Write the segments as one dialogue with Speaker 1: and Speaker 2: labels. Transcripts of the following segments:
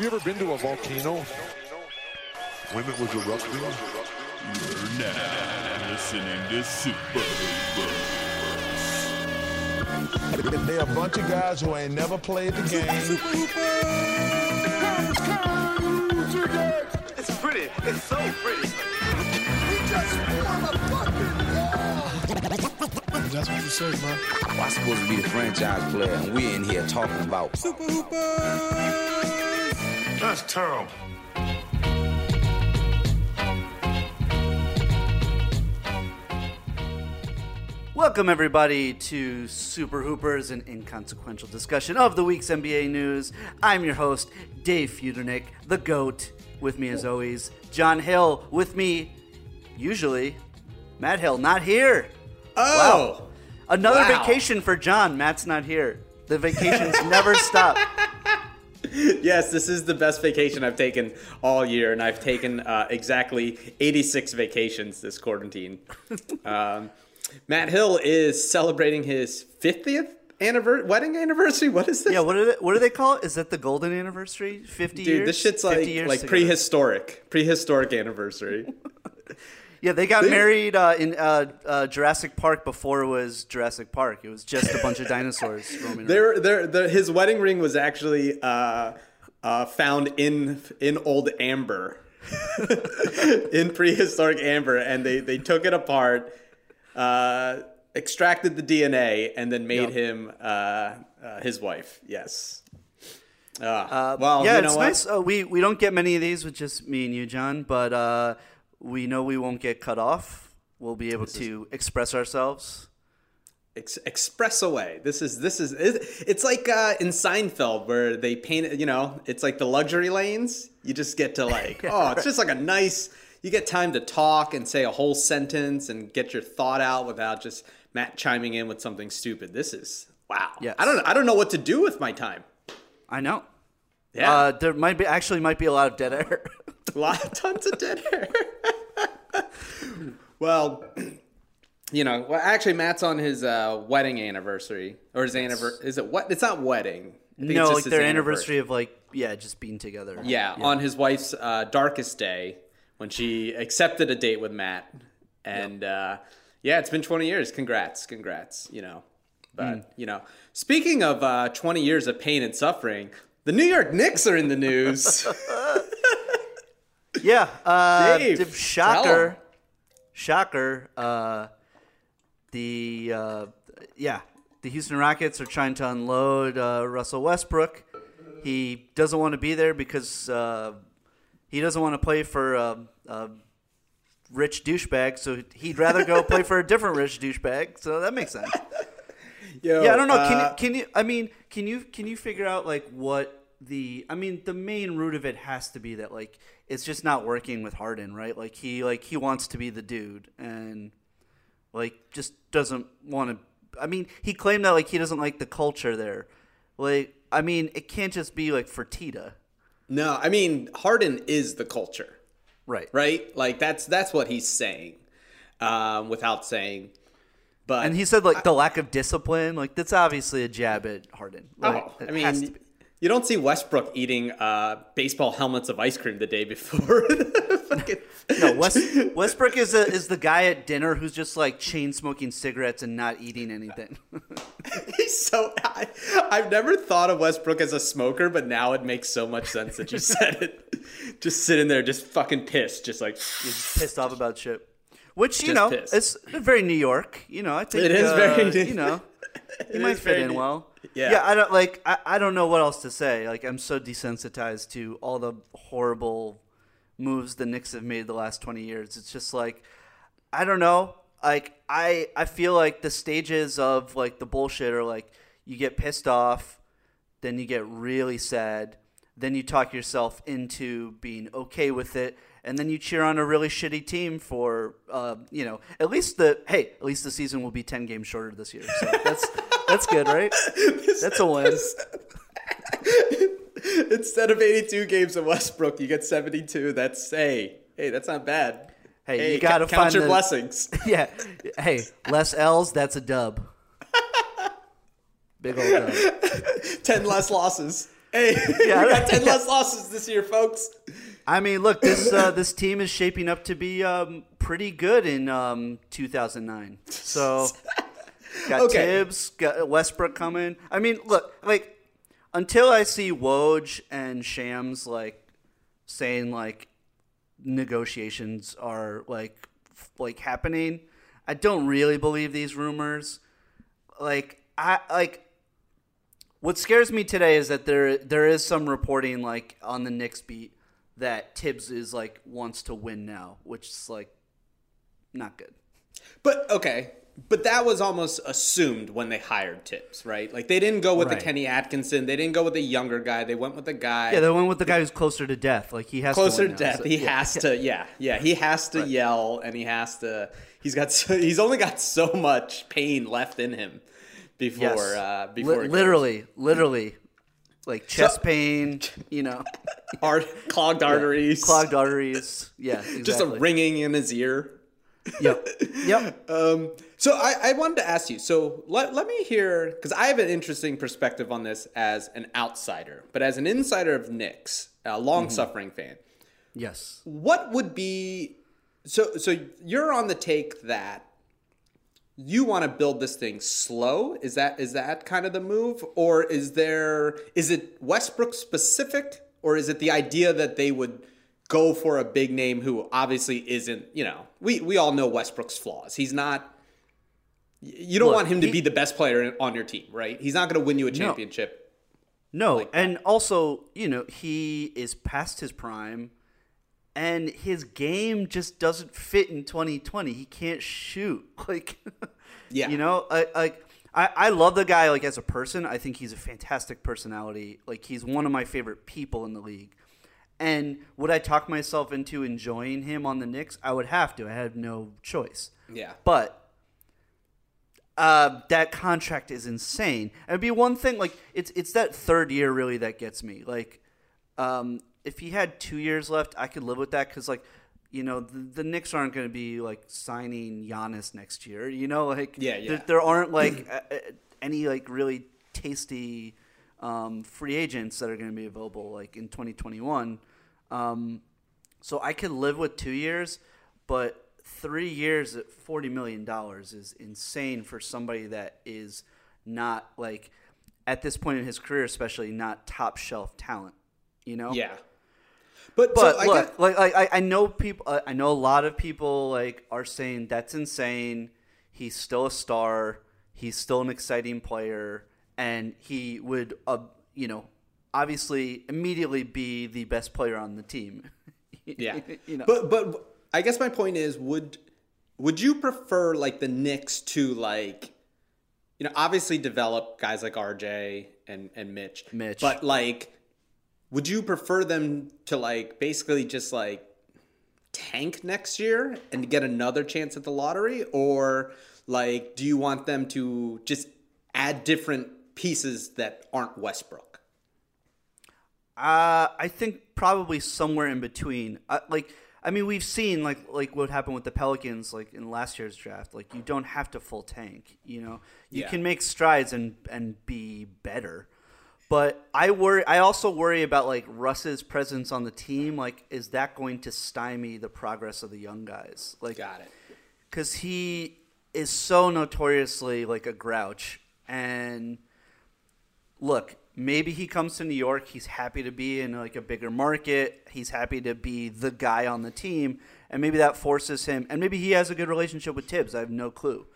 Speaker 1: Have you ever been to a volcano when it was erupting?
Speaker 2: You're now listening to Super Hoopers.
Speaker 1: They're a bunch of guys who ain't never played the game.
Speaker 3: It's pretty. It's so pretty.
Speaker 4: We just won a fucking That's what you say, man.
Speaker 5: Well, I'm supposed to be the franchise player, and we're in here talking about
Speaker 2: Super Hoopers.
Speaker 3: That's terrible.
Speaker 6: Welcome, everybody, to Super Hoopers, an inconsequential discussion of the week's NBA news. I'm your host, Dave Feudernick, the GOAT. With me, as always, John Hill. With me, usually, Matt Hill. Not here.
Speaker 7: Oh!
Speaker 6: Wow. Another
Speaker 7: Wow.
Speaker 6: vacation for John. Matt's not here. The vacations never stop.
Speaker 7: yes, this is the best vacation I've taken all year, and I've taken uh, exactly 86 vacations this quarantine. um, Matt Hill is celebrating his 50th anniversary, wedding anniversary. What is this?
Speaker 6: Yeah, what do they, what do they call it? Is that the golden anniversary? 50
Speaker 7: Dude,
Speaker 6: years?
Speaker 7: this shit's like like prehistoric, prehistoric anniversary.
Speaker 6: Yeah, they got
Speaker 7: They-
Speaker 6: married uh, in uh, uh, Jurassic Park before it was Jurassic Park. It was just a bunch of dinosaurs roaming around.
Speaker 7: There, there, there, his wedding ring was actually uh, uh, found in in old amber, in prehistoric amber, and they they took it apart, uh, extracted the DNA, and then made
Speaker 6: Yep.
Speaker 7: him uh, uh, his wife. Yes. Uh, well,
Speaker 6: yeah,
Speaker 7: you know
Speaker 6: it's
Speaker 7: what?
Speaker 6: nice. Uh, we we don't get many of these with just me and you, John, but uh, we know we won't get cut off. We'll be able to express ourselves.
Speaker 7: Ex- express away. This is this is it- it's like uh, in Seinfeld where they paint. You know, it's like the luxury lanes. You just get to like, oh, it's just like a nice. You get time to talk and say a whole sentence and get your thought out without just Matt chiming in with something stupid. This is wow.
Speaker 6: Yeah,
Speaker 7: I don't I don't know what to do with my time.
Speaker 6: I know.
Speaker 7: Yeah,
Speaker 6: Uh, there might be actually might be a lot of dead air.
Speaker 7: a lot of tons of dead air. well. You know, well, actually, Matt's on his uh, wedding anniversary, or his anniversary. Is it what? It's not wedding. I think it's
Speaker 6: no,
Speaker 7: just
Speaker 6: like their anniversary of like yeah, just being together.
Speaker 7: Yeah, on his wife's uh, darkest day when she accepted a date with Matt, and uh, yeah, it's been 20 years. Congrats, congrats. You know, but
Speaker 6: Hmm.
Speaker 7: you know, speaking of uh, 20 years of pain and suffering, the New York Knicks are in the news.
Speaker 6: Yeah, uh,
Speaker 7: Dave,
Speaker 6: d-
Speaker 7: tell 'em.
Speaker 6: shocker, shocker. Uh, the uh, yeah, the Houston Rockets are trying to unload uh, Russell Westbrook. He doesn't want to be there because uh, he doesn't want to play for a, a rich douchebag. So he'd rather go play for a different rich douchebag. So that makes sense.
Speaker 7: Yo,
Speaker 6: yeah, I don't know. Can
Speaker 7: uh,
Speaker 6: you, can you? I mean, can you can you figure out like what the? I mean, the main root of it has to be that like it's just not working with Harden, right? Like he like he wants to be the dude and like just doesn't want to. I mean, he claimed that like he doesn't like the culture there. Like, I mean, it can't just be like Fertitta.
Speaker 7: No, I mean Harden is the culture,
Speaker 6: right?
Speaker 7: Right, like that's that's what he's saying, um, without saying. But
Speaker 6: and he said like the lack of discipline, like that's obviously a jab at Harden. Like,
Speaker 7: oh, I
Speaker 6: it has to
Speaker 7: mean. You don't see Westbrook eating uh, baseball helmets of ice cream the day before. Fucking-
Speaker 6: No, West, Westbrook is a, is the guy at dinner who's just like chain smoking cigarettes and not eating anything.
Speaker 7: He's so. I, I've never thought of Westbrook as a smoker, but now it makes so much sense that you said it. Just sitting there, just fucking pissed, just like
Speaker 6: He's just pissed off about shit. Which you know,
Speaker 7: pissed.
Speaker 6: it's very New York. You know, I think
Speaker 7: It is
Speaker 6: uh,
Speaker 7: very-
Speaker 6: You know, he might fit in well.
Speaker 7: Yeah.
Speaker 6: yeah. I don't like. I, I don't know what else to say. Like, I'm so desensitized to all the horrible moves the Knicks have made the last 20 years. It's just like, I don't know. Like, I I feel like the stages of like the bullshit are like you get pissed off, then you get really sad, then you talk yourself into being okay with it, and then you cheer on a really shitty team for, uh, you know, at least the hey, at least the season will be ten games shorter this year. So that's that's good, right? That's a win.
Speaker 7: instead of 82 games in Westbrook, you get 72. That's hey, hey, that's not bad.
Speaker 6: Hey, you gotta
Speaker 7: count
Speaker 6: find
Speaker 7: your
Speaker 6: the-
Speaker 7: blessings.
Speaker 6: Yeah. Hey, less L's, that's a dub. Big old dub.
Speaker 7: 10 less losses. Hey,
Speaker 6: Yeah,
Speaker 7: we got 10
Speaker 6: yeah.
Speaker 7: less losses this year, folks.
Speaker 6: I mean, look, this uh, this team is shaping up to be um, pretty good in um, 2009. So got
Speaker 7: Okay.
Speaker 6: Thibs, got Westbrook coming. I mean, look, like until I see Woj and Shams like saying like negotiations are like f- like happening, I don't really believe these rumors. Like I like what scares me today is that there there is some reporting like on the Knicks beat that Thibs is like wants to win now, which is like not good.
Speaker 7: But okay, but that was almost assumed when they hired Thibs, right? Like they didn't go with
Speaker 6: Right.
Speaker 7: the Kenny Atkinson. They didn't go with the younger guy. They went with the guy
Speaker 6: Yeah, they went with the guy who's closer to death. Like he has
Speaker 7: closer
Speaker 6: to,
Speaker 7: to death.
Speaker 6: so-
Speaker 7: he
Speaker 6: yeah.
Speaker 7: has to, yeah, yeah. He has to yell, and he has to. He's got. So, he's only got so much pain left in him before.
Speaker 6: Yes.
Speaker 7: Uh, before goes.
Speaker 6: literally, literally, like chest pain. You know,
Speaker 7: Art, clogged arteries,
Speaker 6: clogged arteries. Yeah, exactly.
Speaker 7: just a ringing in his ear.
Speaker 6: Yep. Yep.
Speaker 7: Um, so I, I wanted to ask you. So let, let me hear because I have an interesting perspective on this as an outsider, but as an insider of Knicks, a long suffering fan.
Speaker 6: Yes.
Speaker 7: What would be so? So you're on the take that you want to build this thing slow. Is that is that kind of the move, or is there is it Westbrook specific, or is it the idea that they would go for a big name who obviously isn't? You know, we we all know Westbrook's flaws. He's not. You don't
Speaker 6: Look,
Speaker 7: want him to
Speaker 6: he-
Speaker 7: be the best player on your team, right? He's not going to win you a
Speaker 6: No.
Speaker 7: championship.
Speaker 6: No, and also, you know, he is past his prime and his game just doesn't fit in 2020. He can't shoot. Like
Speaker 7: Yeah.
Speaker 6: You know, I like I, I love the guy like as a person. I think he's a fantastic personality. Like he's one of my favorite people in the league. And would I talk myself into enjoying him on the Knicks? I would have to. I had no choice.
Speaker 7: Yeah.
Speaker 6: But uh, that contract is insane. It'd be one thing like it's it's that third year really that gets me. Like, um, if he had two years left, I could live with that because like, you know, the, the Knicks aren't going to be like signing Giannis next year. You know, like
Speaker 7: Yeah, yeah.
Speaker 6: There, there aren't like uh, any like really tasty um, free agents that are going to be available like in 2021. Um, so I could live with two years, but three years at forty million dollars is insane for somebody that is not like at this point in his career, especially not top shelf talent. You know?
Speaker 7: Yeah. But,
Speaker 6: But
Speaker 7: so I
Speaker 6: look,
Speaker 7: get-
Speaker 6: like, like I, I know people, I I know a lot of people like are saying that's insane. He's still a star. He's still an exciting player, and he would, uh, you know, obviously immediately be the best player on the team.
Speaker 7: Yeah.
Speaker 6: you know.
Speaker 7: But but I guess my point is would would you prefer like the Knicks to like you know obviously develop guys like RJ and and Mitch.
Speaker 6: Mitch.
Speaker 7: But like would you prefer them to like basically just like tank next year and get another chance at the lottery or like do you want them to just add different pieces that aren't Westbrook?
Speaker 6: Uh, I think probably somewhere in between. Uh, like, I mean, we've seen like like what happened with the Pelicans, like in last year's draft. Like, you don't have to full tank. You know, you
Speaker 7: Yeah.
Speaker 6: can make strides and and be better. But I worry. I also worry about like Russ's presence on the team. Like, is that going to stymie the progress of the young guys? Like,
Speaker 7: Got it.
Speaker 6: because he is so notoriously like a grouch. And look, maybe he comes to New York. He's happy to be in like a bigger market. He's happy to be the guy on the team, and maybe that forces him. And maybe he has a good relationship with Thibs. I have no clue.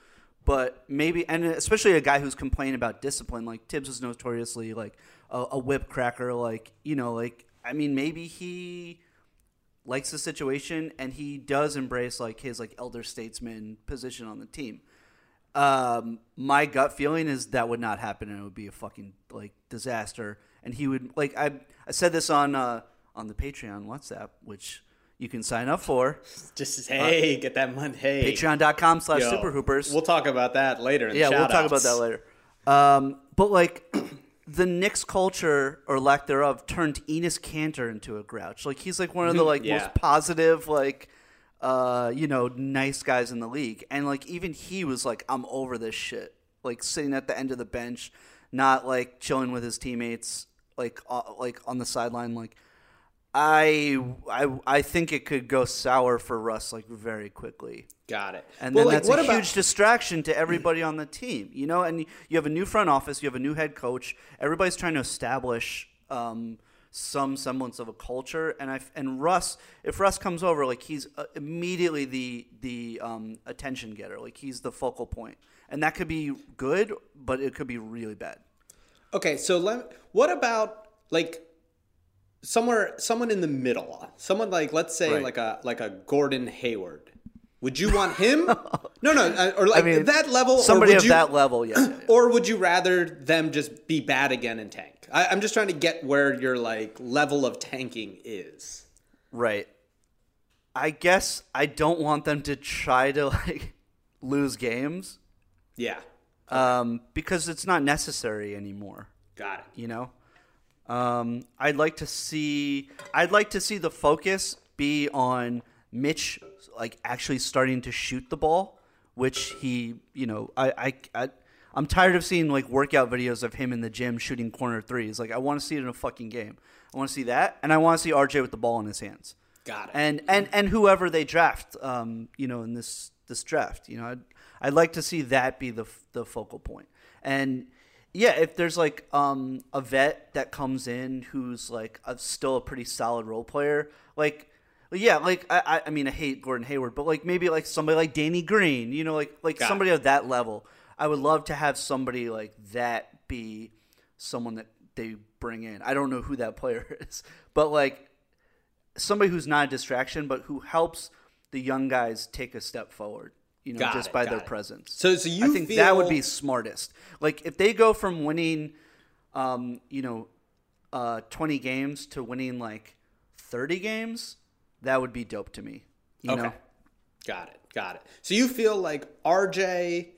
Speaker 6: But maybe, and especially a guy who's complaining about discipline, like Thibs is notoriously like a, a whip cracker. Like you know, like I mean, maybe he likes the situation and he does embrace like his like elder statesman position on the team. Um, my gut feeling is that would not happen and it would be a fucking like disaster. And he would like I I said this on uh on the Patreon WhatsApp, which you can sign up for.
Speaker 7: Just hey, get that money. Hey,
Speaker 6: Patreon.com slash
Speaker 7: Yo,
Speaker 6: Super Hoopers.
Speaker 7: We'll talk about that later. In
Speaker 6: yeah, we'll talk about that later. Um, but like the Knicks culture or lack thereof turned Enes Kanter into a grouch. Like he's like one of the like
Speaker 7: Yeah.
Speaker 6: most positive like uh, you know, nice guys in the league. And like even he was like, I'm over this shit. Like sitting at the end of the bench, not like chilling with his teammates, like uh, like on the sideline. Like I I I think it could go sour for Russ like very quickly.
Speaker 7: Got it.
Speaker 6: And
Speaker 7: Well,
Speaker 6: then
Speaker 7: like,
Speaker 6: that's a
Speaker 7: about-
Speaker 6: huge distraction to everybody on the team, you know. And you have a new front office, you have a new head coach. Everybody's trying to establish um, some semblance of a culture. And I and Russ, if Russ comes over, like he's uh, immediately the the um, attention getter, like he's the focal point. point, and that could be good, but it could be really bad.
Speaker 7: Okay, so let what about like somewhere someone in the middle, someone like let's say
Speaker 6: Right.
Speaker 7: like a like a Gordon Hayward. Would you want him? no, no, uh, or like
Speaker 6: mean,
Speaker 7: that level.
Speaker 6: somebody of
Speaker 7: you,
Speaker 6: that level, yeah, yeah, yeah.
Speaker 7: Or would you rather them just be bad again and tank? I, I'm just trying to get where your like level of tanking is.
Speaker 6: Right. I guess I don't want them to try to like lose games
Speaker 7: Yeah,
Speaker 6: um, because it's not necessary anymore.
Speaker 7: got it.
Speaker 6: You know, um, I'd like to see. I'd like to see the focus be on Mitch, like actually starting to shoot the ball, which he, you know, I, I, I I'm tired of seeing like workout videos of him in the gym shooting corner threes. Like I want to see it in a fucking game. I want to see that, and I want to see RJ with the ball in his hands.
Speaker 7: Got it.
Speaker 6: And and and whoever they draft, um, you know, in this this draft, you know, I'd I'd like to see that be the the focal point. And yeah, if there's like um a vet that comes in who's like a, still a pretty solid role player, like yeah, like I I- mean I hate Gordon Hayward, but like maybe like somebody like Danny Green, you know, like like
Speaker 7: Got it.
Speaker 6: somebody of that level. I would love to have somebody like that be someone that they bring in. I don't know who that player is, but like somebody who's not a distraction, but who helps the young guys take a step forward. You know,
Speaker 7: Got
Speaker 6: just
Speaker 7: it,
Speaker 6: by their
Speaker 7: it.
Speaker 6: presence.
Speaker 7: So- so you
Speaker 6: I think that would be smartest. Like if they go from winning, um, you know, uh, twenty games to winning like thirty games, that would be dope to me. You
Speaker 7: okay,
Speaker 6: know,
Speaker 7: got it, got it. So you feel like RJ,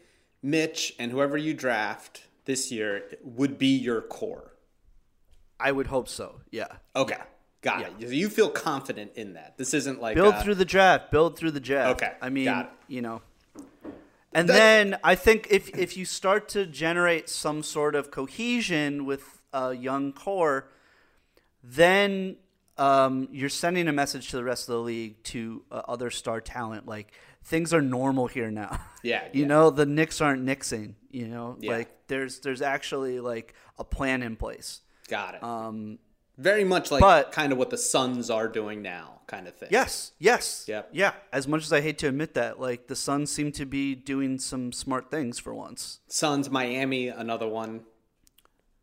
Speaker 7: Mitch, and whoever you draft this year would be your core.
Speaker 6: I would hope so. Yeah.
Speaker 7: Okay. Got it. You feel confident in that. This isn't like
Speaker 6: build
Speaker 7: uh,
Speaker 6: through the draft. Build through the draft.
Speaker 7: Okay,
Speaker 6: I mean, you know. And
Speaker 7: That-
Speaker 6: then I think if if you start to generate some sort of cohesion with a young core, then um, you're sending a message to the rest of the league to uh, other star talent like things are normal here now.
Speaker 7: Yeah,
Speaker 6: you
Speaker 7: yeah.
Speaker 6: know the Knicks aren't Nixing. You know,
Speaker 7: Yeah.
Speaker 6: like there's there's actually like a plan in place.
Speaker 7: Got it.
Speaker 6: Um,
Speaker 7: Very much like
Speaker 6: but-
Speaker 7: kind of what the Suns are doing now, kind of thing.
Speaker 6: Yes, yes.
Speaker 7: Yep.
Speaker 6: Yeah. As much as I hate to admit that, like the Suns seem to be doing some smart things for once.
Speaker 7: Suns, Miami, another one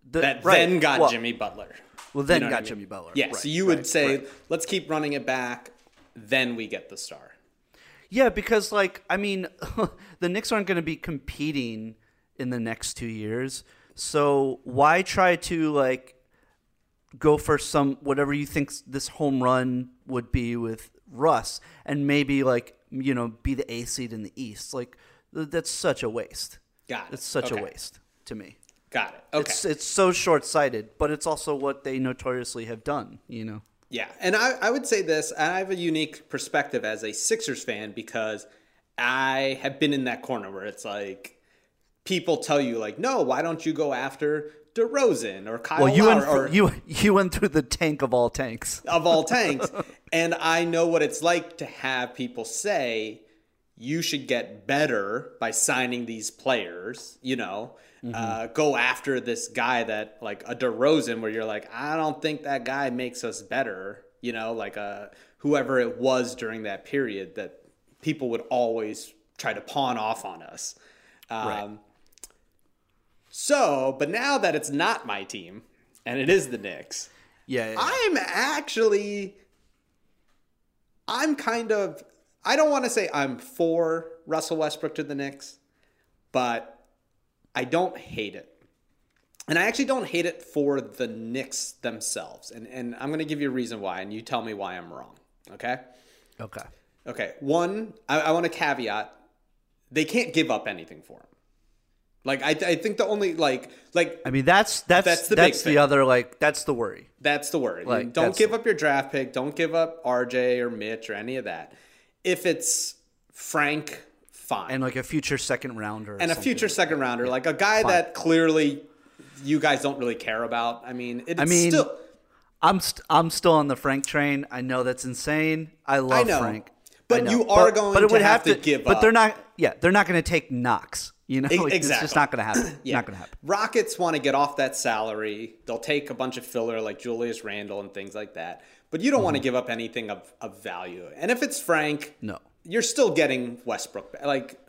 Speaker 6: The-
Speaker 7: that
Speaker 6: right,
Speaker 7: then got
Speaker 6: well-
Speaker 7: Jimmy Butler.
Speaker 6: Well, then
Speaker 7: You know
Speaker 6: got
Speaker 7: I mean?
Speaker 6: Jimmy Butler.
Speaker 7: Yeah.
Speaker 6: Right,
Speaker 7: so you would say,
Speaker 6: right.
Speaker 7: let's keep running it back, then we get the star.
Speaker 6: Yeah, because like I mean, the Knicks aren't going to be competing in the next two years. So why try to like go for some whatever you think this home run would be with Russ, and maybe like you know be the A seed in the East? Like th- that's such a waste.
Speaker 7: Got it.
Speaker 6: It's such
Speaker 7: Okay.
Speaker 6: a waste to me.
Speaker 7: Got it. Okay.
Speaker 6: It's it's so short sighted, but it's also what they notoriously have done. You know.
Speaker 7: Yeah, and I, I would say this. I have a unique perspective as a Sixers fan because I have been in that corner where it's like people tell you like, no, why don't you go after DeRozan or Kyle
Speaker 6: Well, you
Speaker 7: Lowry
Speaker 6: went
Speaker 7: or
Speaker 6: you you went through the tank of all tanks.
Speaker 7: of all tanks. and I know what it's like to have people say you should get better by signing these players, you know. Uh, go after this guy that like a DeRozan where you're like, I don't think that guy makes us better, you know, like a whoever it was during that period that people would always try to pawn off on us. Um, So, but now that it's not my team and it is the Knicks,
Speaker 6: Yeah, yeah.
Speaker 7: I'm actually I'm kind of I don't want to say I'm for Russell Westbrook to the Knicks, but I don't hate it. And I actually don't hate it for the Knicks themselves. And and I'm going to give you a reason why and you tell me why I'm wrong, okay?
Speaker 6: okay.
Speaker 7: Okay. One, I, I want to caveat they can't give up anything for him. Like I, I think the only like like
Speaker 6: I mean, that's that's
Speaker 7: That's
Speaker 6: that's
Speaker 7: the
Speaker 6: the,
Speaker 7: big thing.
Speaker 6: other like that's the worry.
Speaker 7: That's the worry.
Speaker 6: Like,
Speaker 7: don't
Speaker 6: that's-
Speaker 7: give up your draft pick. Don't give up RJ or Mitch or any of that. If it's Frank, fine.
Speaker 6: And like a future second rounder,
Speaker 7: And a future second rounder, like a guy
Speaker 6: Fine.
Speaker 7: that clearly you guys don't really care about. I mean, it's
Speaker 6: I mean,
Speaker 7: still.
Speaker 6: I'm st- I'm still on the Frank train. I know that's insane. I love
Speaker 7: know.
Speaker 6: Frank.
Speaker 7: But
Speaker 6: I
Speaker 7: you are going
Speaker 6: but it
Speaker 7: to
Speaker 6: would
Speaker 7: have
Speaker 6: have
Speaker 7: to give
Speaker 6: But
Speaker 7: up.
Speaker 6: they're not. Yeah, they're not going to take knocks. You know,
Speaker 7: E-
Speaker 6: Like, it's just not going to happen.
Speaker 7: Yeah.
Speaker 6: Not going to happen.
Speaker 7: Rockets want to get off that salary. They'll take a bunch of filler like Julius Randle and things like that. But you don't want to
Speaker 6: Mm-hmm.
Speaker 7: give up anything of, of value. And if it's Frank,
Speaker 6: No.
Speaker 7: you're still getting Westbrook. Like,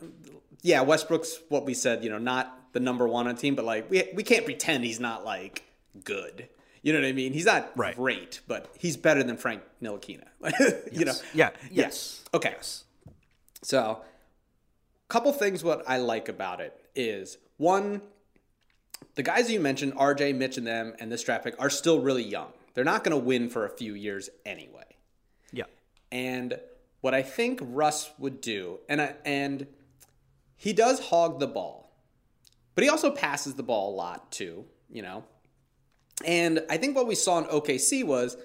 Speaker 7: yeah, Westbrook's what we said, you know, not the number one on the team, but like, we, we can't pretend he's not like good. You know what I mean? He's not
Speaker 6: Right.
Speaker 7: great, but he's better than Frank Ntilikina. you know?
Speaker 6: Yeah.
Speaker 7: Yeah.
Speaker 6: Yes.
Speaker 7: Okay. So, couple things what I like about it is one, the guys you mentioned, RJ, Mitch, and them, and this draft pick are still really young. They're not going to win for a few years anyway.
Speaker 6: Yeah.
Speaker 7: And what I think Russ would do, and I, and he does hog the ball, but he also passes the ball a lot too. You know, and I think what we saw in OKC was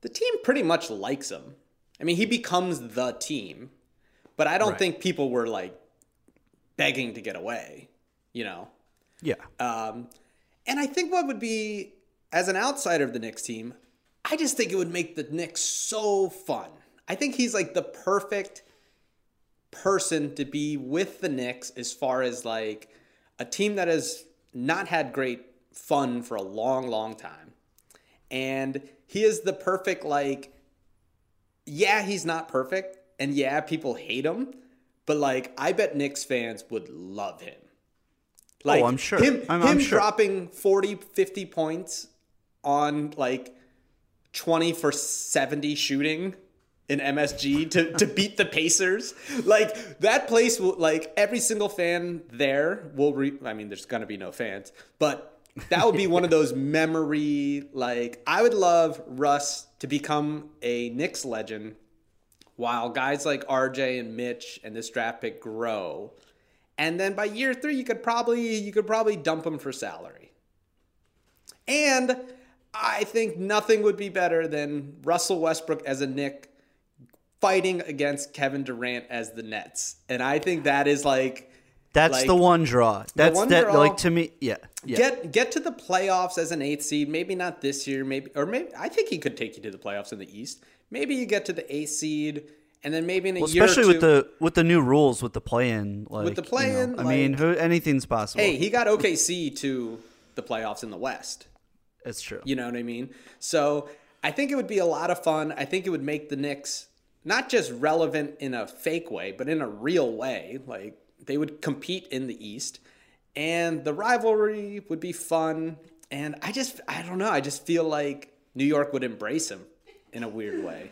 Speaker 7: the team pretty much likes him. I mean, he becomes the team, but I don't
Speaker 6: Right.
Speaker 7: think people were like begging to get away. You know,
Speaker 6: Yeah.
Speaker 7: um, and I think what would be, as an outsider of the Knicks team, I just think it would make the Knicks so fun. I think he's like the perfect person to be with the Knicks as far as like a team that has not had great fun for a long, long time. And he is the perfect, like, yeah, he's not perfect. And yeah, people hate him. But like, I bet Knicks fans would love him. Oh, like,
Speaker 6: Oh, I'm sure.
Speaker 7: Him,
Speaker 6: I'm-
Speaker 7: him
Speaker 6: I'm sure.
Speaker 7: dropping 40, 50 points on like 20 for 70 shooting in MSG to, to beat the Pacers. Like that place will like every single fan there will re- I mean there's going to be no fans, but that would be one of those memory like I would love Russ to become a Knicks legend while guys like RJ and Mitch and this draft pick grow. And then by year 3 you could probably you could probably dump them for salary. And I think nothing would be better than Russell Westbrook as a Nick fighting against Kevin Durant as the Nets. And I think that is like
Speaker 6: That's
Speaker 7: like,
Speaker 6: the one draw. That's
Speaker 7: one
Speaker 6: that
Speaker 7: draw.
Speaker 6: like to me. Yeah. Yeah.
Speaker 7: Get get to the playoffs as an eighth seed. Maybe not this year. Maybe or maybe I think he could take you to the playoffs in the East. Maybe you get to the eighth seed, and then maybe in a
Speaker 6: well,
Speaker 7: year,
Speaker 6: especially
Speaker 7: or
Speaker 6: with the with the new rules with the play-in, like with
Speaker 7: the
Speaker 6: you know,
Speaker 7: play-in,
Speaker 6: I mean, who anything's possible.
Speaker 7: Hey, he got OKC to the playoffs in the West.
Speaker 6: it's true.
Speaker 7: You know what I mean? So I think it would be a lot of fun. I think it would make the Knicks not just relevant in a fake way, but in a real way. Like they would compete in the East, and the rivalry would be fun. And I just, I don't know. I just feel like New York would embrace him in a weird way.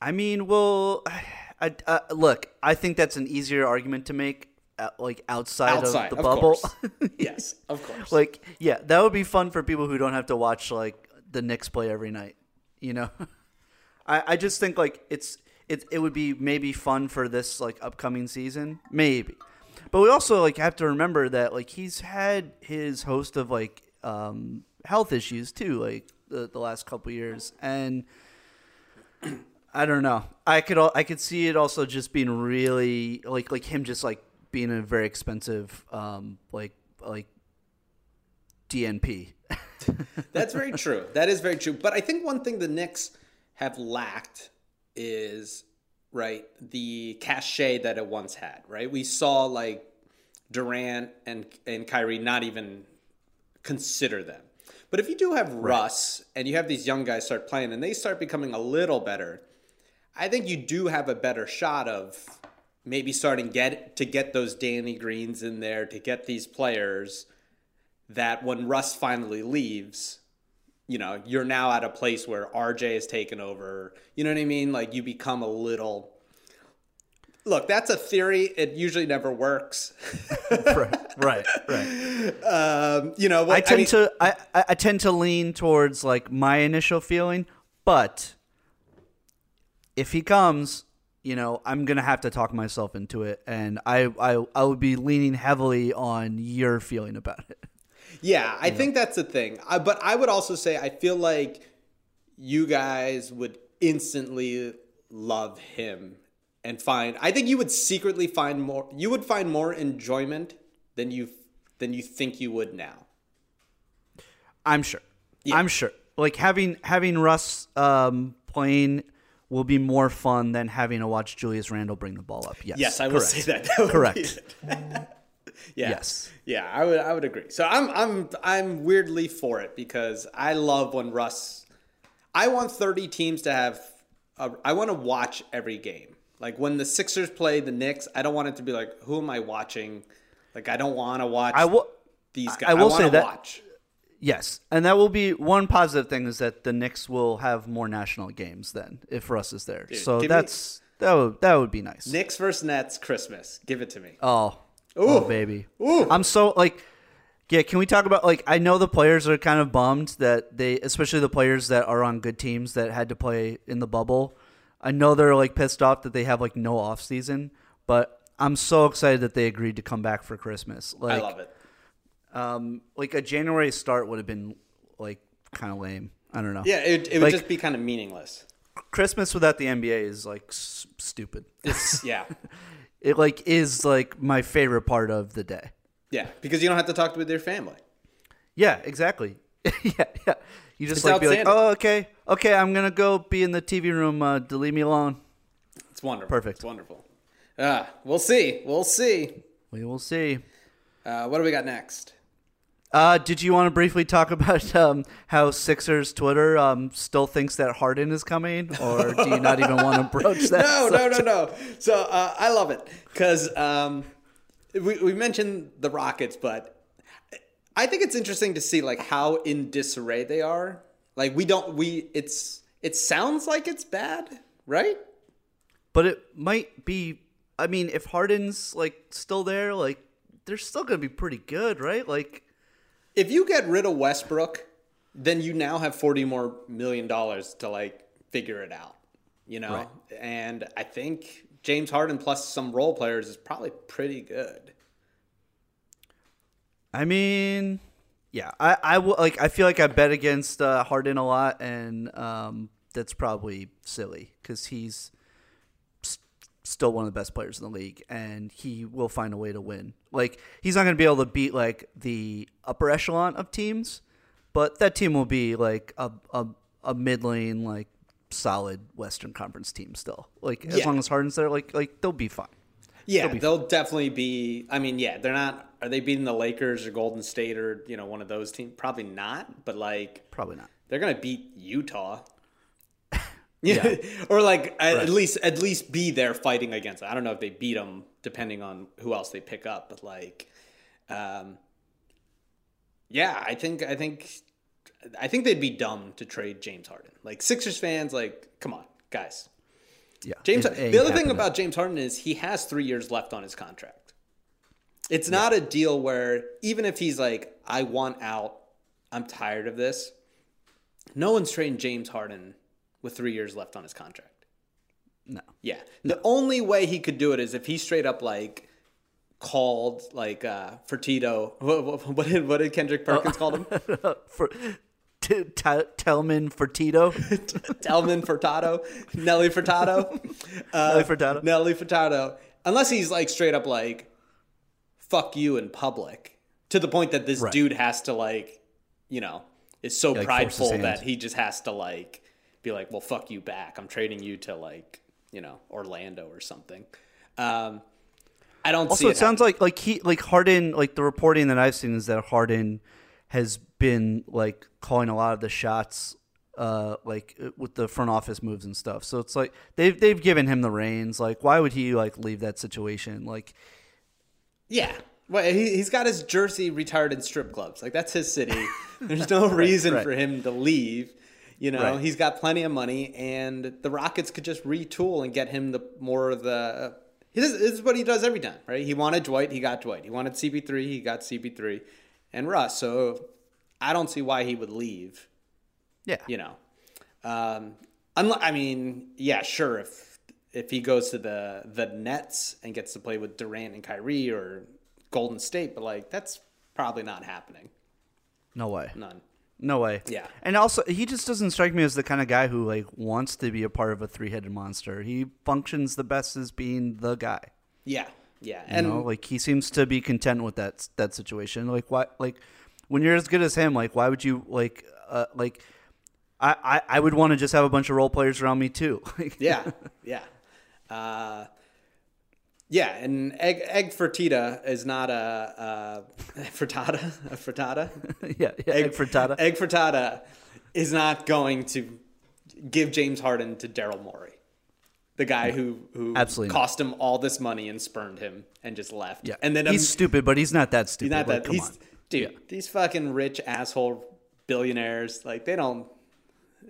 Speaker 6: I mean, well, I, uh, look, I think that's an easier argument to make, uh, like outside,
Speaker 7: Outside,
Speaker 6: of the
Speaker 7: of
Speaker 6: bubble.
Speaker 7: yes, of course.
Speaker 6: like, yeah, that would be fun for people who don't have to watch like the Knicks play every night. You know, I, I just think like it's it it would be maybe fun for this like upcoming season, maybe. But we also like have to remember that like he's had his host of like um, health issues too, like the, the last couple years, and I don't know. I could I could see it also just being really like like him just like being a very expensive um like like DNP.
Speaker 7: That's very true. That is very true. But I think one thing the Knicks have lacked is right the cachet that it once had. Right, we saw like Durant and and Kyrie not even consider them. But if you do have Russ and you have these young guys start playing and they start becoming a little better, I think you do have a better shot of maybe starting get to get those Danny Greens in there to get these players that when Russ finally leaves, you know, you're now at a place where RJ has taken over. You know what I mean? Like you become a little Look, that's a theory. It usually never works.
Speaker 6: right, right, right.
Speaker 7: Um, you know, what,
Speaker 6: I tend
Speaker 7: mean,
Speaker 6: to I, I I tend to lean towards like my initial feeling, but if he comes, you know, I'm gonna have to talk myself into it, and I I I would be leaning heavily on your feeling about it.
Speaker 7: Yeah, I think that's the thing. I, but I would also say I feel like you guys would instantly love him and find. I think you would secretly find more. You would find more enjoyment than you than you think you would now.
Speaker 6: I'm sure. I'm sure. Like having having Russ um, playing will be more fun than having to watch Julius Randle bring the ball up. Yes.
Speaker 7: Yes, I will
Speaker 6: correct.
Speaker 7: say that. That
Speaker 6: correct.
Speaker 7: yeah.
Speaker 6: Yes.
Speaker 7: Yeah, I would I would agree. So I'm I'm I'm weirdly for it because I love when Russ I want 30 teams to have a, I want to watch every game. Like when the Sixers play the Knicks, I don't want it to be like who am I watching? Like I don't want to watch
Speaker 6: I will.
Speaker 7: these guys.
Speaker 6: I will
Speaker 7: wanna
Speaker 6: say that-
Speaker 7: watch.
Speaker 6: Yes, and that will be one positive thing is that the Knicks will have more national games then if Russ is there.
Speaker 7: Dude,
Speaker 6: so
Speaker 7: give me-
Speaker 6: that's that would that would be nice.
Speaker 7: Knicks versus Nets Christmas. Give it to me.
Speaker 6: Oh, oh
Speaker 7: Ooh.
Speaker 6: oh baby.
Speaker 7: Ooh.
Speaker 6: I'm so like yeah, can we talk about like I know the players are kind of bummed that they especially the players that are on good teams that had to play in the bubble. I know they're like pissed off that they have like no off season, but I'm so excited that they agreed to come back for Christmas. Like
Speaker 7: I love it.
Speaker 6: um like a January start would have been like kind of lame. I don't know.
Speaker 7: Yeah, it, it would
Speaker 6: Like,
Speaker 7: just be kind of meaningless.
Speaker 6: Christmas without the NBA is like s- stupid.
Speaker 7: It's yeah.
Speaker 6: It like is like my favorite part of the day.
Speaker 7: Yeah, because you don't have to talk with your family.
Speaker 6: Yeah, exactly. yeah, yeah. You just
Speaker 7: It's
Speaker 6: like be like, oh, okay, okay, I'm gonna go be in the TV room. Uh, to leave me alone.
Speaker 7: It's wonderful.
Speaker 6: Perfect.
Speaker 7: It's wonderful. Ah, we'll see. We'll see.
Speaker 6: We will see.
Speaker 7: Uh, what do we got next?
Speaker 6: Uh, did you want to briefly talk about um, how Sixers Twitter um, still thinks that Harden is coming, or do you not even want to broach that?
Speaker 7: no, no, no, no. So uh, I love it because um, we we mentioned the Rockets, but I think it's interesting to see like how in disarray they are. Like we don't we it's it sounds like it's bad, right?
Speaker 6: But it might be. I mean, if Harden's like still there, like they're still gonna be pretty good, right? Like,
Speaker 7: If you get rid of Westbrook, then you now have forty more million dollars to like figure it out. You know,
Speaker 6: Right.
Speaker 7: and I think James Harden plus some role players is probably pretty good.
Speaker 6: I mean, yeah, I I will like. I feel like I bet against uh, Harden a lot, and um, that's probably silly because he's s- still one of the best players in the league, and he will find a way to win. Like he's not going to be able to beat like the upper echelon of teams, but that team will be like a a, a mid lane like solid Western Conference team still. Like as
Speaker 7: Yeah.
Speaker 6: long as Harden's there, like like they'll be fine.
Speaker 7: Yeah,
Speaker 6: They'll
Speaker 7: they'll definitely be. I mean, yeah, they're not. Are they beating the Lakers or Golden State or you know one of those teams? Probably not. But like,
Speaker 6: Probably not.
Speaker 7: they're gonna beat Utah. yeah, or like at, at least at least be there fighting against. It. I don't know if they beat them, depending on who else they pick up. But like, um, yeah, I think I think I think they'd be dumb to trade James Harden. Like Sixers fans, like, come on, guys.
Speaker 6: Yeah,
Speaker 7: James.
Speaker 6: it ain't
Speaker 7: The other thing about James Harden is he has three years left on his contract. It's not a deal where even if he's like, I want out, I'm tired of this. No one's trading James Harden with three years left on his contract.
Speaker 6: no.
Speaker 7: Yeah. The only way he could do it is if he straight up like called like uh Fertito. What, what, what did what did Kendrick Perkins call him?
Speaker 6: for t- t- Tellman for Tito.
Speaker 7: Telman Furtado, Nelly Furtado, uh,
Speaker 6: Nelly Furtado.
Speaker 7: Nelly Furtado. Unless he's like straight up like, "Fuck you" in public, to the point that this
Speaker 6: Right.
Speaker 7: dude has to like, you know, is so
Speaker 6: Yeah, like,
Speaker 7: prideful that he just has to like be like, well, fuck you back. I'm trading you to like, you know, Orlando or something. Um, I don't see
Speaker 6: Also, it sounds like like he like Harden like the reporting that I've seen is that Harden has been like calling a lot of the shots uh like with the front office moves and stuff. So it's like they've they've given him the reins. Like why would he like leave that situation? Like
Speaker 7: Yeah. Well, he, he's got his jersey retired in strip clubs. Like, that's his city. There's no reason
Speaker 6: right.
Speaker 7: for him to leave. You know,
Speaker 6: Right.
Speaker 7: he's got plenty of money, and the Rockets could just retool and get him the more of the. This is what he does every time, right? He wanted Dwight, he got Dwight. He wanted CP3, he got CP3, and Russ. So I don't see why he would leave.
Speaker 6: Yeah.
Speaker 7: You know, um, unless, I mean, yeah, sure. If if he goes to the the Nets and gets to play with Durant and Kyrie or Golden State, but like that's probably not happening.
Speaker 6: no way.
Speaker 7: None.
Speaker 6: No way.
Speaker 7: Yeah.
Speaker 6: And also, he just doesn't strike me as the kind of guy who like wants to be a part of a three-headed monster. He functions the best as being the guy.
Speaker 7: Yeah, yeah,
Speaker 6: You
Speaker 7: and
Speaker 6: know, like he seems to be content with that that situation. Like why? Like when you're as good as him, like why would you like uh, like? I, I, I would want to just have a bunch of role players around me too. Like,
Speaker 7: yeah, yeah, uh, yeah. And egg egg fertita is not a, a frittata. A frittata.
Speaker 6: yeah, yeah, egg frittata.
Speaker 7: Egg frittata is not going to give James Harden to Daryl Morey, the guy who who
Speaker 6: Absolutely
Speaker 7: cost him all this money and spurned him and just left.
Speaker 6: yeah,
Speaker 7: and then
Speaker 6: he's
Speaker 7: um,
Speaker 6: stupid, but he's not that stupid.
Speaker 7: He's
Speaker 6: not
Speaker 7: that.
Speaker 6: come
Speaker 7: He's
Speaker 6: on.
Speaker 7: dude. These fucking rich asshole billionaires, like they don't.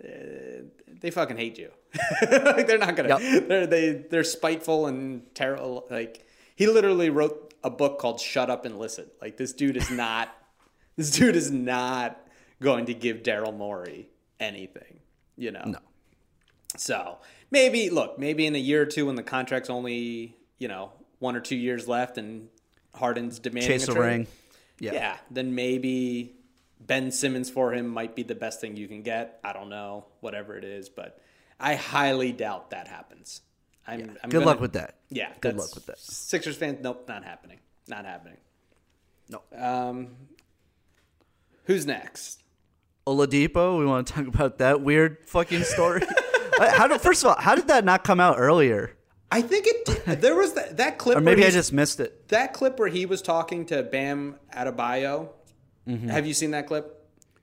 Speaker 7: Uh, they fucking hate you. like they're not gonna.
Speaker 6: Yep.
Speaker 7: They're they they're spiteful and terrible. Like he literally wrote a book called "Shut Up and Listen." Like this dude is not. this dude is not going to give Daryl Morey anything. You know.
Speaker 6: No.
Speaker 7: So maybe look, maybe in a year or two when the contract's only you know one or two years left and Harden's demanding
Speaker 6: Chase
Speaker 7: a
Speaker 6: a
Speaker 7: trade,
Speaker 6: ring.
Speaker 7: Yeah.
Speaker 6: Yeah.
Speaker 7: then maybe Ben Simmons for him might be the best thing you can get. I don't know, whatever it is, but I highly doubt that happens. I'm, I'm
Speaker 6: Good
Speaker 7: gonna-
Speaker 6: luck with that.
Speaker 7: Yeah,
Speaker 6: Good luck with that.
Speaker 7: Sixers fans, nope, not happening. Not happening.
Speaker 6: No.
Speaker 7: Um, who's next?
Speaker 6: Oladipo. We want to talk about that weird fucking story. how did first of all, how did that not come out earlier?
Speaker 7: I think it. Did, there was that, that clip.
Speaker 6: Or
Speaker 7: where
Speaker 6: maybe I just missed it.
Speaker 7: that clip where he was talking to Bam Adebayo.
Speaker 6: Mm-hmm.
Speaker 7: Have you seen that clip?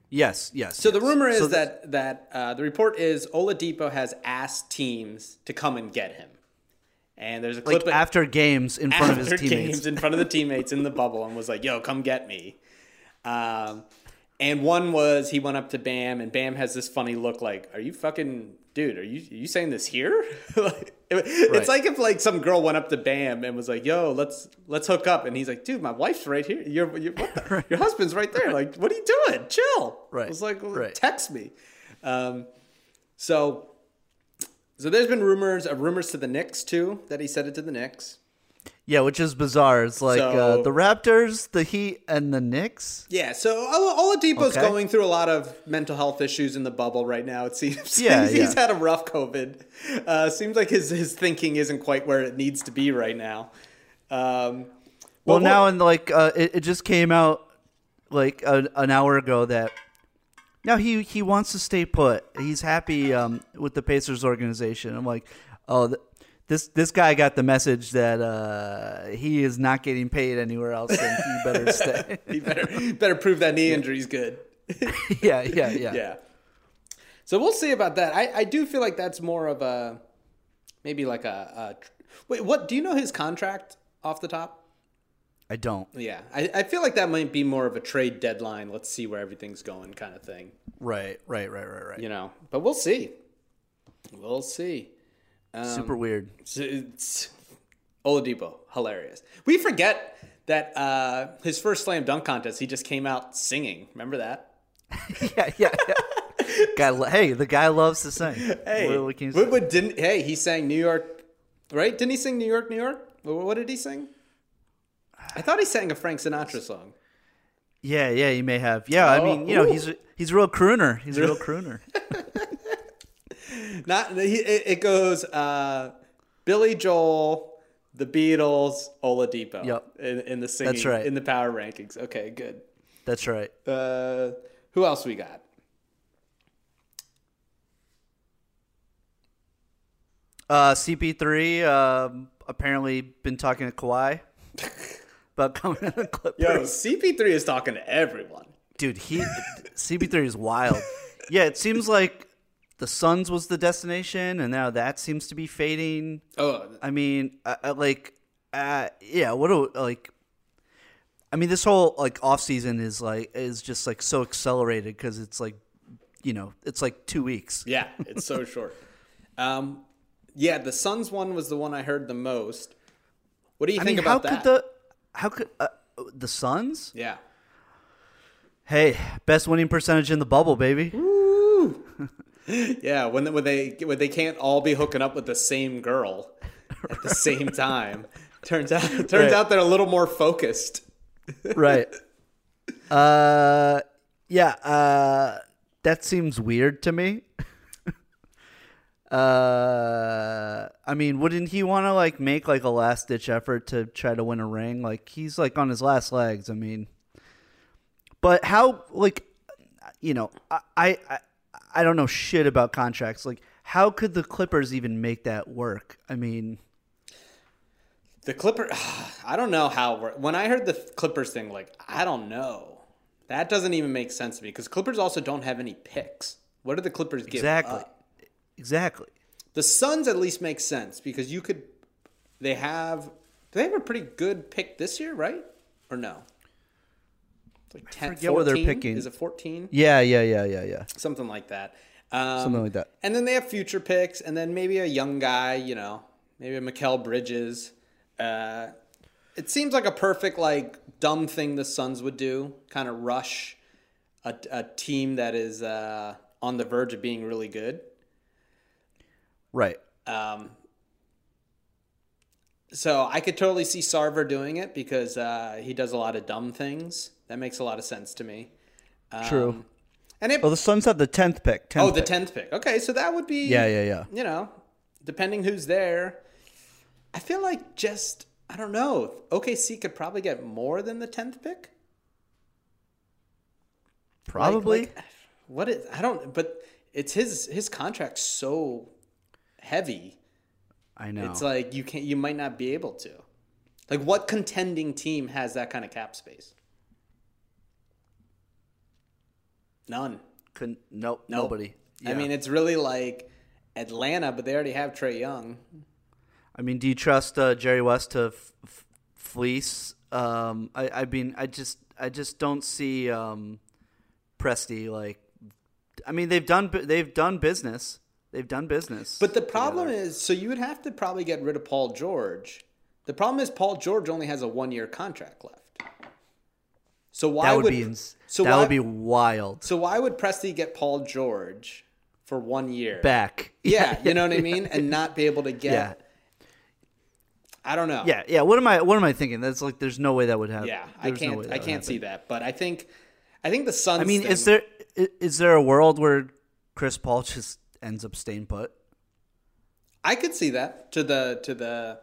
Speaker 6: Yes, yes.
Speaker 7: So the rumor is
Speaker 6: So
Speaker 7: that that uh, the report is Oladipo has asked teams to come and get him, and there's a clip
Speaker 6: like
Speaker 7: of-
Speaker 6: after games in front of his
Speaker 7: after
Speaker 6: teammates.
Speaker 7: games in front of the teammates in the bubble and was like, "Yo, come get me." Um, and one was he went up to Bam, and Bam has this funny look, like, "Are you fucking dude? Are you are you saying this here?" Like, It's
Speaker 6: Right.
Speaker 7: like if like some girl went up to Bam and was like, "Yo, let's let's hook up," and he's like, "Dude, my wife's right here. Your your, what the, your husband's right there. Like, what are you doing? Chill."
Speaker 6: Right.
Speaker 7: I was like, well,
Speaker 6: Right.
Speaker 7: "Text me." Um, so. So there's been rumors of rumors to the Knicks too that he said it to the Knicks.
Speaker 6: Yeah, which is bizarre. It's like
Speaker 7: So-
Speaker 6: uh, the Raptors, the Heat, and the Knicks.
Speaker 7: Yeah, so Ola- Oladipo's
Speaker 6: Okay.
Speaker 7: going through a lot of mental health issues in the bubble right now. It seems
Speaker 6: Yeah,
Speaker 7: he's,
Speaker 6: yeah.
Speaker 7: had a rough COVID. Uh, seems like his his thinking isn't quite where it needs to be right now. Um,
Speaker 6: Well, now and like uh, it, it just came out like a, an hour ago that now he he wants to stay put. He's happy um, with the Pacers organization. I'm like, oh, this this guy got the message that uh, he is not getting paid anywhere else, and he better stay.
Speaker 7: he better better prove that knee injury's good.
Speaker 6: yeah, yeah, yeah,
Speaker 7: yeah. So we'll see about that. I, I do feel like that's more of a maybe like a, a wait. What do you know his contract off the top?
Speaker 6: I don't.
Speaker 7: Yeah, I, I feel like that might be more of a trade deadline. Let's see where everything's going, kind of thing.
Speaker 6: Right, right, right, right, right.
Speaker 7: You know, but we'll see. We'll see. Um,
Speaker 6: Super weird.
Speaker 7: It's, it's Oladipo, hilarious. We forget that uh, his first slam dunk contest, he just came out singing. Remember that?
Speaker 6: yeah, yeah, yeah. guy, hey, the guy loves to sing.
Speaker 7: Hey,
Speaker 6: What- what can you say?
Speaker 7: what- didn't hey? He sang New York, right? Didn't he sing New York, New York? What, did he sing? I thought he sang a Frank Sinatra song.
Speaker 6: Yeah, yeah, you may have. Yeah, I mean, you know,
Speaker 7: Oh, ooh.
Speaker 6: he's he's a real crooner. He's a real crooner.
Speaker 7: Not he, it, it goes uh, Billy Joel, the Beatles, Oladipo.
Speaker 6: Yep.
Speaker 7: In, in the singing,
Speaker 6: That's right.
Speaker 7: In the power rankings. Okay, good.
Speaker 6: That's right.
Speaker 7: Uh, who else we got?
Speaker 6: Uh, CP3 um, apparently been talking to Kawhi about coming to the Clippers.
Speaker 7: Yo, CP3 is talking to everyone.
Speaker 6: Dude, he CP3 is wild. Yeah, it seems like the Suns was the destination, and now that seems to be fading.
Speaker 7: Oh,
Speaker 6: I mean, uh, uh, like, uh, yeah. What do like? I mean, this whole like off season is like is just like so accelerated because it's like, you know, it's like two weeks.
Speaker 7: Yeah, it's so short. Um, yeah, the Suns one was the one I heard the most. What do you
Speaker 6: I
Speaker 7: think
Speaker 6: mean, how
Speaker 7: about that?
Speaker 6: could the how could uh, the Suns?
Speaker 7: yeah.
Speaker 6: Hey, best winning percentage in the bubble, baby.
Speaker 7: Yeah, when when they when they can't all be hooking up with the same girl at the same time. Turns out turns
Speaker 6: Right.
Speaker 7: out they're a little more focused.
Speaker 6: right. Uh, yeah. Uh, that seems weird to me. uh, I mean, wouldn't he want to like make like a last ditch effort to try to win a ring? Like he's like on his last legs. I mean, but how like, you know, I I I, I don't know shit about contracts. Like, how could the Clippers even make that work? I mean.
Speaker 7: The Clipper, I don't know how. When I heard the Clippers thing, like I don't know. That doesn't even make sense to me because Clippers also don't have any picks. What do the Clippers give
Speaker 6: Exactly.
Speaker 7: up?
Speaker 6: Exactly.
Speaker 7: The Suns at least make sense because you could. They have. They have a pretty good pick this year, right? Or no? Like 10,
Speaker 6: forget what they're
Speaker 7: 14?
Speaker 6: picking.
Speaker 7: Is it fourteen?
Speaker 6: Yeah, yeah, yeah, yeah, yeah.
Speaker 7: Something like that. Um,
Speaker 6: Something like that.
Speaker 7: And then they have future picks, and then maybe a young guy, you know, maybe a Mikal Bridges. Uh, it seems like a perfect, like, dumb thing the Suns would do, kind of rush a, a team that is uh, on the verge of being really good.
Speaker 6: Right.
Speaker 7: Um, so I could totally see Sarver doing it because uh, he does a lot of dumb things. That makes a lot of sense to me. Um,
Speaker 6: True.
Speaker 7: And it,
Speaker 6: Well, the Suns have the tenth pick. 10th
Speaker 7: oh, the tenth pick. Okay, so that would be
Speaker 6: Yeah, yeah, yeah.
Speaker 7: You know, depending who's there, I feel like just I don't know. OKC could probably get more than the tenth pick. Like-
Speaker 6: Probably.
Speaker 7: like, what is I don't. But it's his his contract's so heavy.
Speaker 6: I know.
Speaker 7: It's like you can't. You might not be able to. Like, what contending team has that kind of cap space? None.
Speaker 6: Couldn't, nope,
Speaker 7: Nope.
Speaker 6: nobody.
Speaker 7: I mean, it's really like Atlanta, but they already have Trae Young.
Speaker 6: I mean, do you trust uh, Jerry West to f- f- fleece? Um, I, I mean, I just, I just don't see um, Presti like. I mean, they've done, they've done business. They've done business.
Speaker 7: But the problem is, so you would have to probably get rid of Paul George. The problem is Paul George only has a one year contract left. So why
Speaker 6: that would, be, ins-
Speaker 7: so
Speaker 6: that
Speaker 7: why,
Speaker 6: would be wild.
Speaker 7: so why would Presti get Paul George for one year
Speaker 6: Back.
Speaker 7: Yeah, you know what I mean, and not be able to get.
Speaker 6: Yeah.
Speaker 7: I don't know.
Speaker 6: Yeah, yeah. What am I? What am I thinking? That's like, there's no way that would happen.
Speaker 7: Yeah, I
Speaker 6: There's no
Speaker 7: can't.
Speaker 6: way
Speaker 7: I can't see that. But I think, I think the Suns.
Speaker 6: I mean,
Speaker 7: thing-
Speaker 6: is there is there a world where Chris Paul just ends up staying put?
Speaker 7: I could see that to the to the,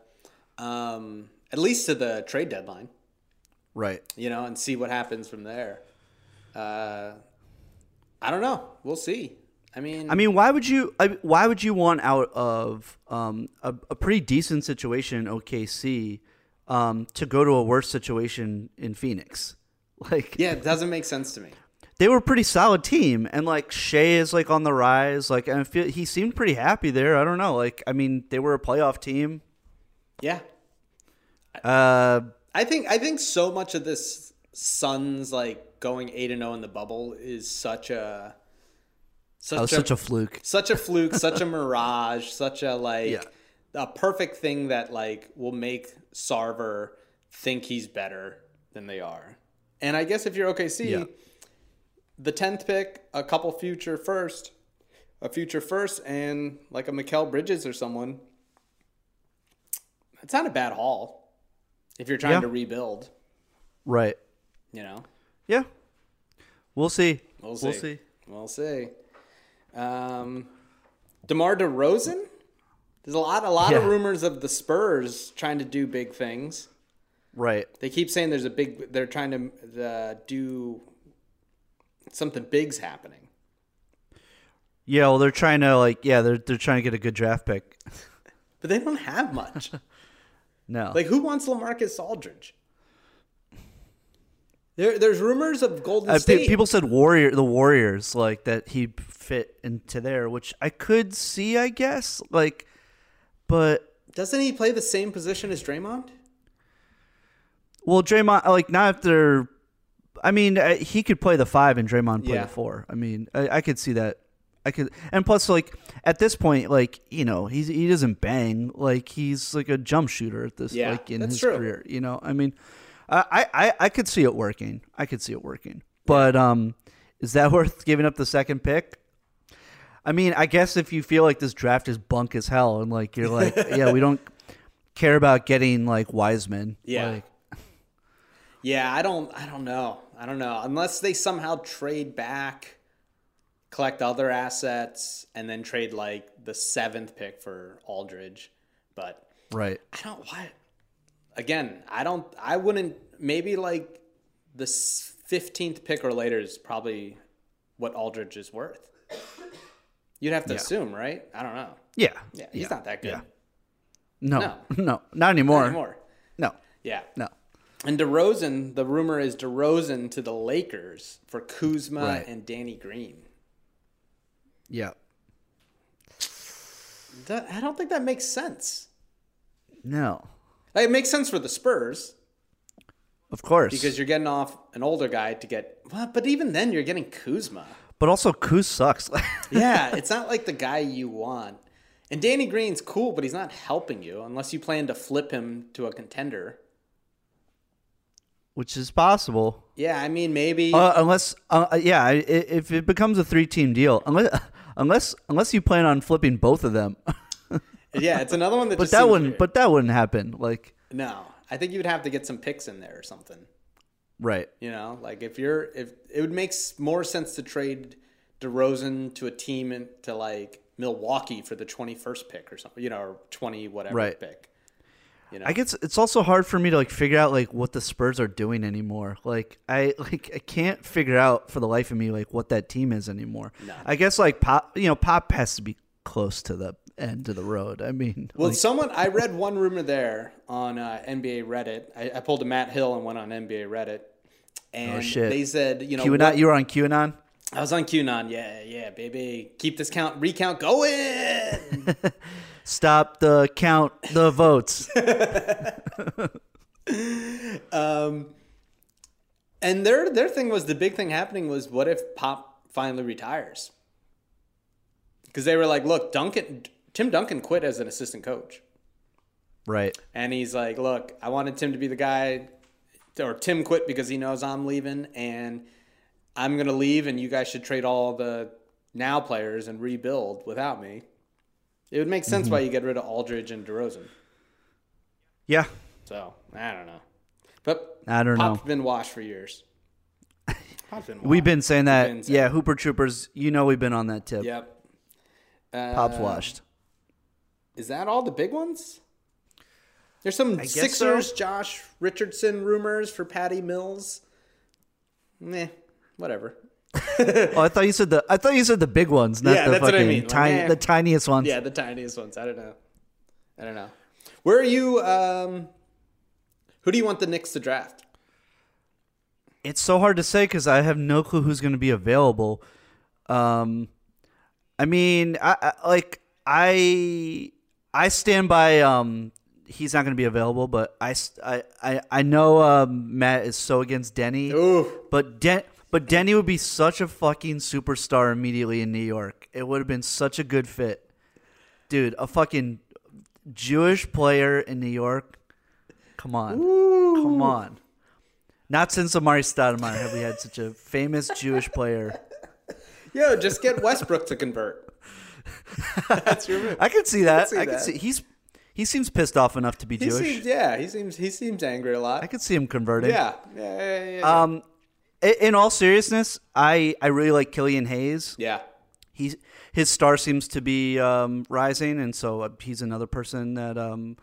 Speaker 7: um, at least to the trade deadline.
Speaker 6: Right.
Speaker 7: You know, and see what happens from there. Uh, I don't know. We'll see. I mean,
Speaker 6: I mean, why would you? Why would you want out of um, a, a pretty decent situation in OKC um, to go to a worse situation in Phoenix? Like,
Speaker 7: yeah, it doesn't make sense to me.
Speaker 6: they were a pretty solid team, and like Shai is like on the rise. Like, and I feel he seemed pretty happy there. I don't know. Like, I mean, they were a playoff team.
Speaker 7: Yeah,
Speaker 6: Uh,
Speaker 7: I think I think so much of this Suns like going eight and zero in the bubble is such a such,
Speaker 6: oh, such a fluke.
Speaker 7: such a fluke, such a mirage, such a like
Speaker 6: Yeah.
Speaker 7: a perfect thing that like will make Sarver think he's better than they are. And I guess if you're OKC,
Speaker 6: Yeah.
Speaker 7: the tenth pick, a couple future first, a future first, and like a Mikal Bridges or someone. It's not a bad haul if you're trying
Speaker 6: Yeah.
Speaker 7: to rebuild.
Speaker 6: Right.
Speaker 7: You know,
Speaker 6: Yeah. We'll see.
Speaker 7: we'll see.
Speaker 6: We'll see.
Speaker 7: We'll see. Um, DeMar DeRozan. There's a lot, a lot of rumors of the Spurs trying to do big things.
Speaker 6: Right.
Speaker 7: They keep saying there's a big. They're trying to uh, do something big's happening.
Speaker 6: Yeah, well, they're trying to like, yeah, they're they're trying to get a good draft pick.
Speaker 7: But they don't have much.
Speaker 6: No,
Speaker 7: like, who wants Lamarcus Aldridge? There, there's rumors of Golden
Speaker 6: Uh,
Speaker 7: State.
Speaker 6: people said Warrior, the Warriors, like that he fit into there, which I could see, I guess, like, but
Speaker 7: Doesn't he play the same position as Draymond?
Speaker 6: well, Draymond, like, not if they're, I mean, uh, he could play the five and Draymond play
Speaker 7: Yeah.
Speaker 6: the four. I mean, I, I could see that. I could, and plus, like, at this point, like, you know, he's he doesn't bang, like, he's like a jump shooter at this,
Speaker 7: Yeah,
Speaker 6: like, in his
Speaker 7: true.
Speaker 6: career. You know, I mean, I, I, I could see it working. I could see it working, but um, is that worth giving up the second pick? I mean, I guess if you feel like this draft is bunk as hell, and like you're like, yeah, we don't care about getting like Wiseman.
Speaker 7: Yeah.
Speaker 6: Like,
Speaker 7: Yeah, I don't I don't know. I don't know. Unless they somehow trade back, collect other assets, and then trade like the seventh pick for Aldridge. But
Speaker 6: right.
Speaker 7: I don't why again, I don't I wouldn't maybe like the fifteenth pick or later is probably what Aldridge is worth. You'd have to
Speaker 6: Yeah.
Speaker 7: assume, right? I don't know.
Speaker 6: Yeah.
Speaker 7: Yeah, he's not that good.
Speaker 6: Yeah. No,
Speaker 7: No.
Speaker 6: no, not anymore.
Speaker 7: Not anymore.
Speaker 6: No,
Speaker 7: Yeah.
Speaker 6: no.
Speaker 7: And DeRozan, the rumor is DeRozan to the Lakers for Kuzma
Speaker 6: Right.
Speaker 7: and Danny Green.
Speaker 6: Yeah.
Speaker 7: That, I don't think that makes sense.
Speaker 6: No.
Speaker 7: Like, it makes sense for the Spurs
Speaker 6: Of course.
Speaker 7: because you're getting off an older guy to get. Well, but even then, you're getting Kuzma.
Speaker 6: but also Kuz sucks.
Speaker 7: Yeah, it's not like the guy you want. And Danny Green's cool, but he's not helping you unless you plan to flip him to a contender.
Speaker 6: Which is possible.
Speaker 7: Yeah, I mean maybe.
Speaker 6: Uh, unless, uh, yeah, if it becomes a three-team deal, unless, unless, unless you plan on flipping both of them,
Speaker 7: yeah, it's another one that.
Speaker 6: but that wouldn't,
Speaker 7: weird.
Speaker 6: but that wouldn't happen. Like,
Speaker 7: no, I think you would have to get some picks in there or something.
Speaker 6: right?
Speaker 7: You know, like if you're if it would make more sense to trade DeRozan to a team in, to like Milwaukee for the 21st pick or something, you know, or 20 whatever
Speaker 6: Right.
Speaker 7: pick. You know.
Speaker 6: I guess it's also hard for me to like figure out like what the Spurs are doing anymore. Like I like I can't figure out for the life of me like what that team is anymore.
Speaker 7: No.
Speaker 6: I guess like pop, you know, pop has to be close to the end of the road. I mean,
Speaker 7: Well,
Speaker 6: like,
Speaker 7: someone I read one rumor there on uh, NBA Reddit. I, I pulled a Matt Hill and went on NBA Reddit, and
Speaker 6: Oh, shit.
Speaker 7: they said, you know,
Speaker 6: QAnon,
Speaker 7: what-
Speaker 6: you were on QAnon.
Speaker 7: I was on QAnon. Yeah, yeah, baby, keep this count recount going.
Speaker 6: Stop the count the votes.
Speaker 7: um, and their their thing was the big thing happening was what if Pop finally retires? Because they were like, look, Duncan, Tim Duncan quit as an assistant coach.
Speaker 6: right.
Speaker 7: And he's like, look, I wanted Tim to be the guy, or Tim quit because he knows I'm leaving, and I'm going to leave, and you guys should trade all the now players and rebuild without me. It would make sense
Speaker 6: Mhm.
Speaker 7: why you get rid of Aldridge and DeRozan.
Speaker 6: Yeah.
Speaker 7: So, I don't know. But
Speaker 6: I don't
Speaker 7: Pop's
Speaker 6: know.
Speaker 7: been washed for years. Pop's been
Speaker 6: We've been saying that.
Speaker 7: Been saying
Speaker 6: yeah, Hooper Troopers. You know we've been on that tip.
Speaker 7: Yep.
Speaker 6: Pop's
Speaker 7: Uh,
Speaker 6: washed.
Speaker 7: Is that all the big ones? There's some
Speaker 6: guess
Speaker 7: Sixers,
Speaker 6: so.
Speaker 7: Josh Richardson rumors for Patty Mills. Meh, whatever.
Speaker 6: oh, I thought you said the. I thought you said the big ones, not
Speaker 7: yeah,
Speaker 6: the fucking
Speaker 7: I mean. Like,
Speaker 6: tiny,
Speaker 7: eh.
Speaker 6: the tiniest ones.
Speaker 7: Yeah, the tiniest ones. I don't know. I don't know. Where are you? Um, who do you want the Knicks to draft?
Speaker 6: It's so hard to say because I have no clue who's going to be available. Um, I mean, I, I like I I stand by. Um, he's not going to be available, but I, I, I know um, Matt is so against Deni, but Den but Deni would be such a fucking superstar immediately in New York. It would have been such a good fit, dude. A fucking Jewish player in New York. Come on, come on. Not since Amar'e Stoudemire have we had such a famous Jewish player.
Speaker 7: Yo, just get Westbrook to convert. That's your move.
Speaker 6: I could see that.
Speaker 7: see
Speaker 6: I could
Speaker 7: that.
Speaker 6: see he's he seems pissed off enough to be
Speaker 7: He
Speaker 6: Jewish.
Speaker 7: seems, yeah, he seems he seems angry a lot.
Speaker 6: I could see him converting.
Speaker 7: Yeah, yeah, yeah, yeah.
Speaker 6: Um, in all seriousness, I I really like Killian Hayes.
Speaker 7: yeah.
Speaker 6: He's his star seems to be um, rising, and so uh, he's another person that um,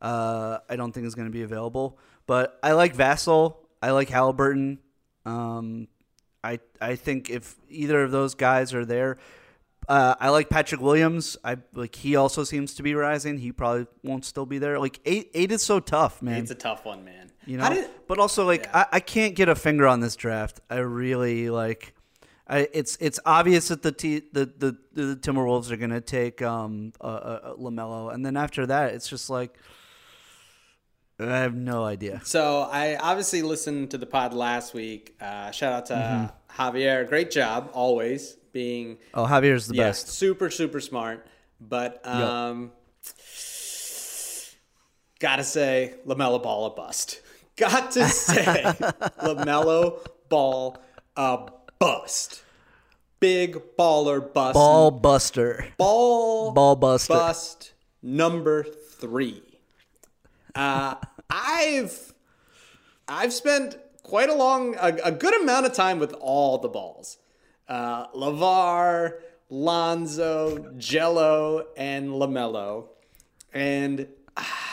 Speaker 6: uh, I don't think is going to be available. But I like Vassell. I like Halliburton. Um, I I think if either of those guys are there, uh, I like Patrick Williams. I like he also seems to be rising. He probably won't still be there. Like eight eight is so tough, man.
Speaker 7: It's a tough one, man.
Speaker 6: You know,
Speaker 7: did-
Speaker 6: but also like
Speaker 7: Yeah.
Speaker 6: I, I can't get a finger on this draft. I really like. I, it's it's obvious that the T, the, the the Timberwolves are gonna take um uh, uh, Lamelo, and then after that, it's just like I have no idea.
Speaker 7: So I obviously listened to the pod last week. Uh, shout out to
Speaker 6: Mm-hmm.
Speaker 7: Javier. Great job, always being
Speaker 6: Oh, Javier's the
Speaker 7: yeah,
Speaker 6: best.
Speaker 7: super super smart. But um, gotta say, Lamelo Ball a bust. Got to say, Lamelo Ball a bust. Big baller bust.
Speaker 6: Ball buster,
Speaker 7: ball
Speaker 6: ball buster.
Speaker 7: bust number three. Uh, I've I've spent quite a long, a, a good amount of time with all the balls. Uh, Lavar, Lonzo, Gelo, and Lamelo, and. ah,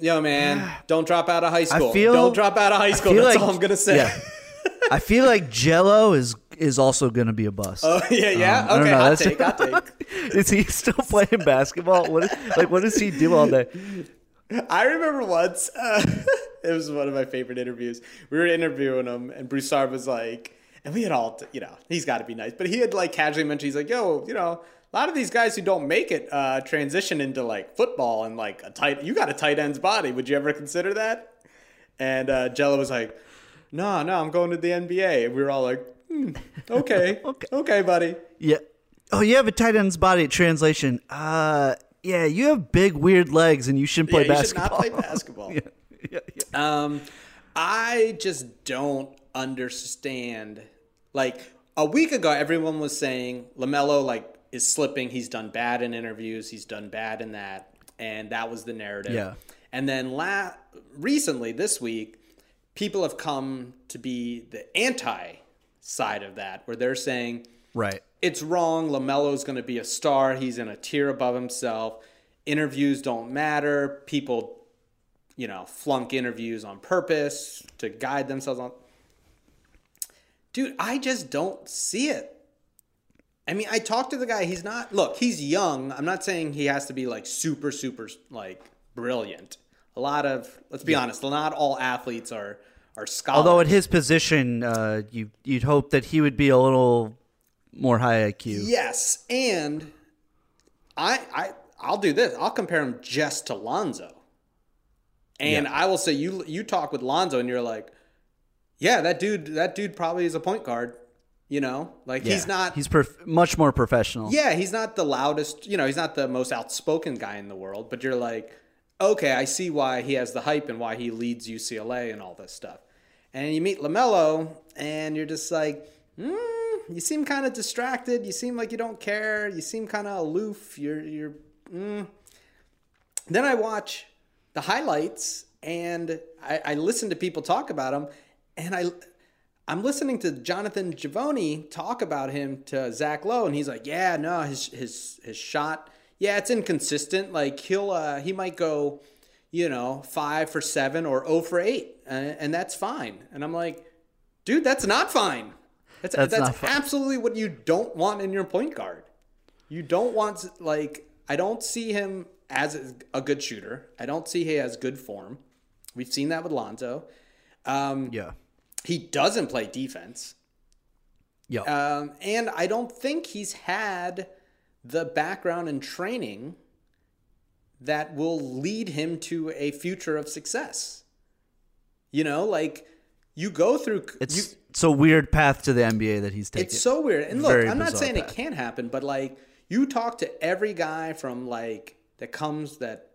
Speaker 7: Yo, man, don't drop out of high school.
Speaker 6: feel-
Speaker 7: don't drop out of high school. That's
Speaker 6: like-
Speaker 7: all I'm gonna say.
Speaker 6: yeah. I feel like Gelo is is also gonna be a bust.
Speaker 7: Oh yeah, yeah.
Speaker 6: Um,
Speaker 7: okay, hot
Speaker 6: that's-
Speaker 7: take, hot take.
Speaker 6: is he still playing basketball? What is, like what does he do all day?
Speaker 7: I remember once, uh, it was one of my favorite interviews. We were interviewing him, and Broussard was like, and we had all, you know, he's got to be nice, but he had like casually mentioned, he's like, yo, you know, a lot of these guys who don't make it uh, transition into like football and like a tight, you got a tight end's body. Would you ever consider that? And uh, Gelo was like, no, no, I'm going to the NBA. And we were all like, hmm, okay, okay, okay, buddy.
Speaker 6: Yeah. Oh, you have a tight end's body. Translation. Uh, yeah, you have big weird legs, and you shouldn't play
Speaker 7: yeah, you should
Speaker 6: basketball.
Speaker 7: not play basketball. Um, I just don't understand. Like a week ago, everyone was saying Lamelo like is slipping. He's done bad in interviews. He's done bad in that, and that was the narrative.
Speaker 6: Yeah.
Speaker 7: And then la- recently, this week, people have come to be the anti side of that, where they're saying
Speaker 6: right.
Speaker 7: it's wrong. LaMelo's going to be a star. He's in a tier above himself. Interviews don't matter. People, you know, flunk interviews on purpose to guide themselves on. Dude, I just don't see it. I mean, I talked to the guy. He's not, look, he's young. I'm not saying he has to be like super, super, like brilliant. A lot of, let's be honest, not all athletes are, are scholars.
Speaker 6: Although at his position, uh, you you'd hope that he would be a little more high IQ.
Speaker 7: Yes, and I I I'll do this. I'll compare him just to Lonzo. And I will say you you talk with Lonzo and you're like, yeah, that dude that dude probably is a point guard, you know? Like he's not
Speaker 6: He's prof- much more professional.
Speaker 7: Yeah, he's not the loudest, you know, he's not the most outspoken guy in the world, but you're like, okay, I see why he has the hype and why he leads UCLA and all this stuff. And you meet LaMelo and you're just like, hmm, you seem kind of distracted. You seem like you don't care. You seem kind of aloof. You're, you're, mm. Then I watch the highlights and I, I listen to people talk about him and I, I'm listening to Jonathan Givony talk about him to Zach Lowe, and he's like, "Yeah, no, his his his shot, yeah, it's inconsistent. Like he'll uh, he might go, you know, five for seven or zero for eight, uh, and that's fine." And I'm like, "Dude, that's not fine. That's
Speaker 6: That's
Speaker 7: that's, absolutely what you don't want in your point guard. You don't want like I don't see him as a good shooter. I don't see he has good form. We've seen that with Lonzo. Um,
Speaker 6: Yeah.
Speaker 7: He doesn't play defense.
Speaker 6: Yeah.
Speaker 7: Um, and I don't think he's had the background and training that will lead him to a future of success. You know, like you go through.
Speaker 6: it's
Speaker 7: you,
Speaker 6: it's a weird path to the NBA that he's taking.
Speaker 7: it's so weird. And look,
Speaker 6: Very
Speaker 7: I'm not saying it can't happen, but like you talk to every guy from like that comes that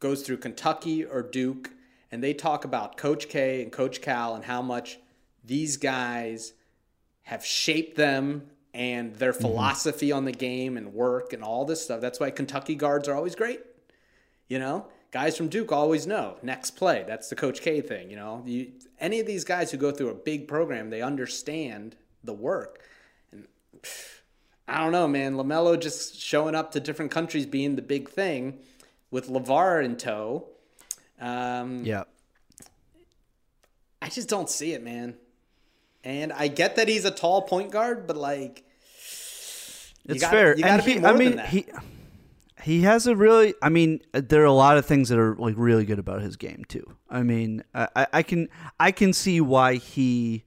Speaker 7: goes through Kentucky or Duke, and they talk about Coach K and Coach Cal and how much these guys have shaped them and their
Speaker 6: Mm-hmm.
Speaker 7: philosophy on the game and work and all this stuff. That's why Kentucky guards are always great. You know, guys from Duke always know next play. That's the Coach K thing. You know, you, any of these guys who go through a big program, they understand the work. And pff, I don't know, man. Lamelo just showing up to different countries, being the big thing, with LaVar in tow. Um,
Speaker 6: Yeah.
Speaker 7: I just don't see it, man. And I get that he's a tall point guard, but like,
Speaker 6: It's
Speaker 7: gotta-
Speaker 6: fair.
Speaker 7: You got to
Speaker 6: And he- I mean, he he has a really. I mean, uh, there are a lot of things that are like really good about his game too. I mean, I, I- can I can see why he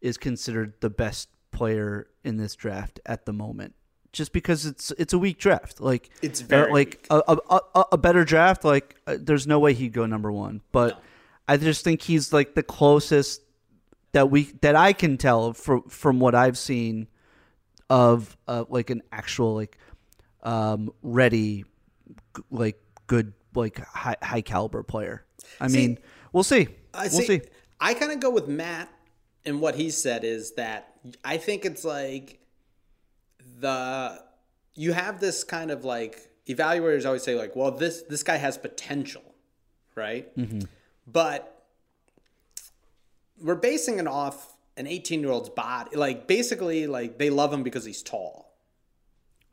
Speaker 6: is considered the best player in this draft at the moment. Just because it's it's a weak draft, like
Speaker 7: It's
Speaker 6: uh,
Speaker 7: very
Speaker 6: like a, a, a, a better draft. Like uh, there's no way he'd go number one, but I just think he's like the closest that we that I can tell from from what I've seen of uh, like an actual like um ready g- like good like high, high caliber player. I
Speaker 7: See,
Speaker 6: mean, we'll see.
Speaker 7: I
Speaker 6: we'll see.
Speaker 7: I kind of go with Matt, and what he said is that I think it's like the you have this kind of like evaluators always say like, well, this this guy has potential, right?
Speaker 6: Mm-hmm.
Speaker 7: But we're basing it off an 18 year old's body. Like basically, like they love him because he's tall.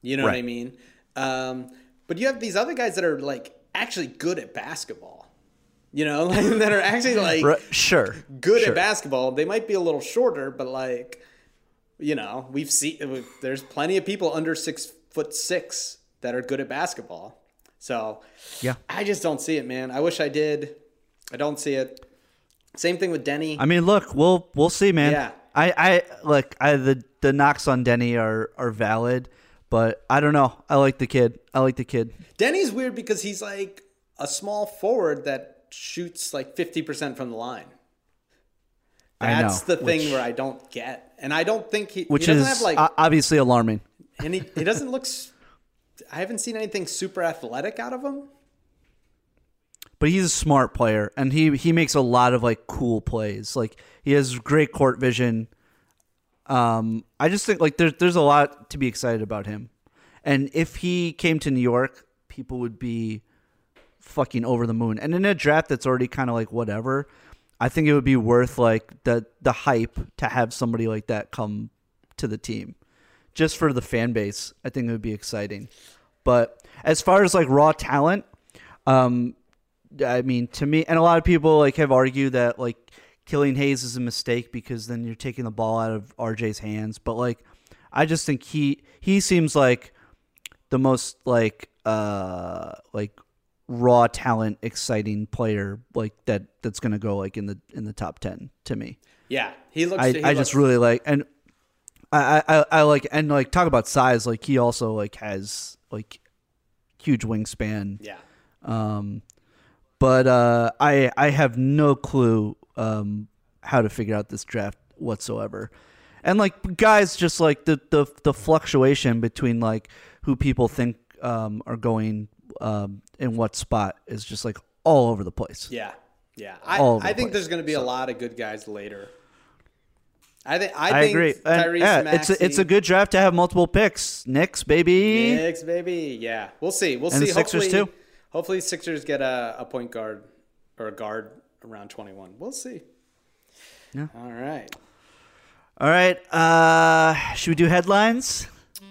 Speaker 7: You know what I mean? Um, but you have these other guys that are like actually good at basketball. You know, like, that are actually like
Speaker 6: Right, sure.
Speaker 7: good
Speaker 6: sure.
Speaker 7: at basketball. They might be a little shorter, but like, you know, we've seen there's plenty of people under six foot six that are good at basketball. So
Speaker 6: Yeah.
Speaker 7: I just don't see it, man. I wish I did. I don't see it. Same thing with Deni.
Speaker 6: I mean, look, we'll we'll see, man.
Speaker 7: Yeah.
Speaker 6: I I look, I the the knocks on Deni are are valid, but I don't know. I like the kid. I like the kid.
Speaker 7: Denny's weird because he's like a small forward that shoots like 50% from the line.
Speaker 6: I
Speaker 7: That's
Speaker 6: know,
Speaker 7: the thing
Speaker 6: which-
Speaker 7: where I don't get. And I don't think he,
Speaker 6: Which
Speaker 7: he doesn't
Speaker 6: is
Speaker 7: have like
Speaker 6: obviously alarming.
Speaker 7: and he, he doesn't look I haven't seen anything super athletic out of him.
Speaker 6: But he's a smart player and he he makes a lot of like cool plays. Like he has great court vision. Um i just think like there's there's a lot to be excited about him. And if he came to new york people would be fucking over the moon. And in a draft that's already kind of like whatever i think it would be worth like the the hype to have somebody like that come to the team. Just for the fan base i think it would be exciting. But as far as like raw talent um I mean, to me, and a lot of people like have argued that like Killian Hayes is a mistake because then you're taking the ball out of RJ's hands. But like, I just think he he seems like the most like uh like raw talent, exciting player like that that's gonna go like in the in the top ten to me.
Speaker 7: Yeah, he looks.
Speaker 6: I,
Speaker 7: he
Speaker 6: I just really like and I, I I like and like talk about size like he also like has like huge wingspan
Speaker 7: Yeah.
Speaker 6: um but uh I I have no clue um how to figure out this draft whatsoever and like guys just like the the the fluctuation between like who people think um are going um in what spot is just like all over the place
Speaker 7: Yeah, yeah. I, I think
Speaker 6: place.
Speaker 7: there's going to be a lot of good guys later. I think. I,
Speaker 6: I,
Speaker 7: think
Speaker 6: agree. And, yeah,
Speaker 7: Maxey,
Speaker 6: it's a, it's a good draft to have multiple picks. Knicks, baby.
Speaker 7: Knicks, baby. Yeah, we'll see. We'll
Speaker 6: And
Speaker 7: see.
Speaker 6: Sixers,
Speaker 7: hopefully,
Speaker 6: too.
Speaker 7: Hopefully, Sixers get a, a point guard or a guard around 21. We'll see.
Speaker 6: Yeah.
Speaker 7: All right.
Speaker 6: All right. Uh, should we do headlines?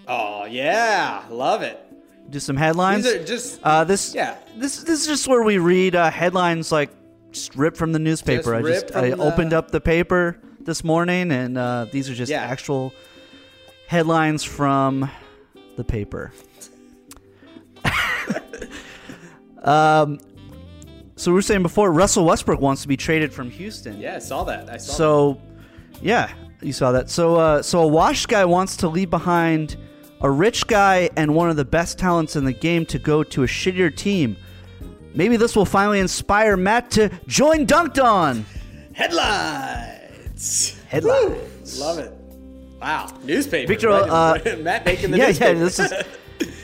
Speaker 7: Oh yeah, love it.
Speaker 6: Do some headlines.
Speaker 7: These are just
Speaker 6: uh, this.
Speaker 7: yeah.
Speaker 6: This this is just where we read uh, headlines like just ripped from the newspaper. I just I
Speaker 7: the-
Speaker 6: opened up the paper this morning, and uh, these are just
Speaker 7: Yeah.
Speaker 6: actual headlines from the paper. Um. So we were saying before, Russell Westbrook wants to be traded from Houston.
Speaker 7: Yeah, I saw that. I saw.
Speaker 6: So, yeah, you saw that. So, uh, so a washed guy wants to leave behind a rich guy and one of the best talents in the game to go to a shittier team. Maybe this will finally inspire Matt to join Dunked On.
Speaker 7: that. headlines.
Speaker 6: Headlines.
Speaker 7: Love it. Wow, newspaper.
Speaker 6: Victor, uh,
Speaker 7: Matt making the
Speaker 6: yeah,
Speaker 7: newspaper.
Speaker 6: yeah. This is.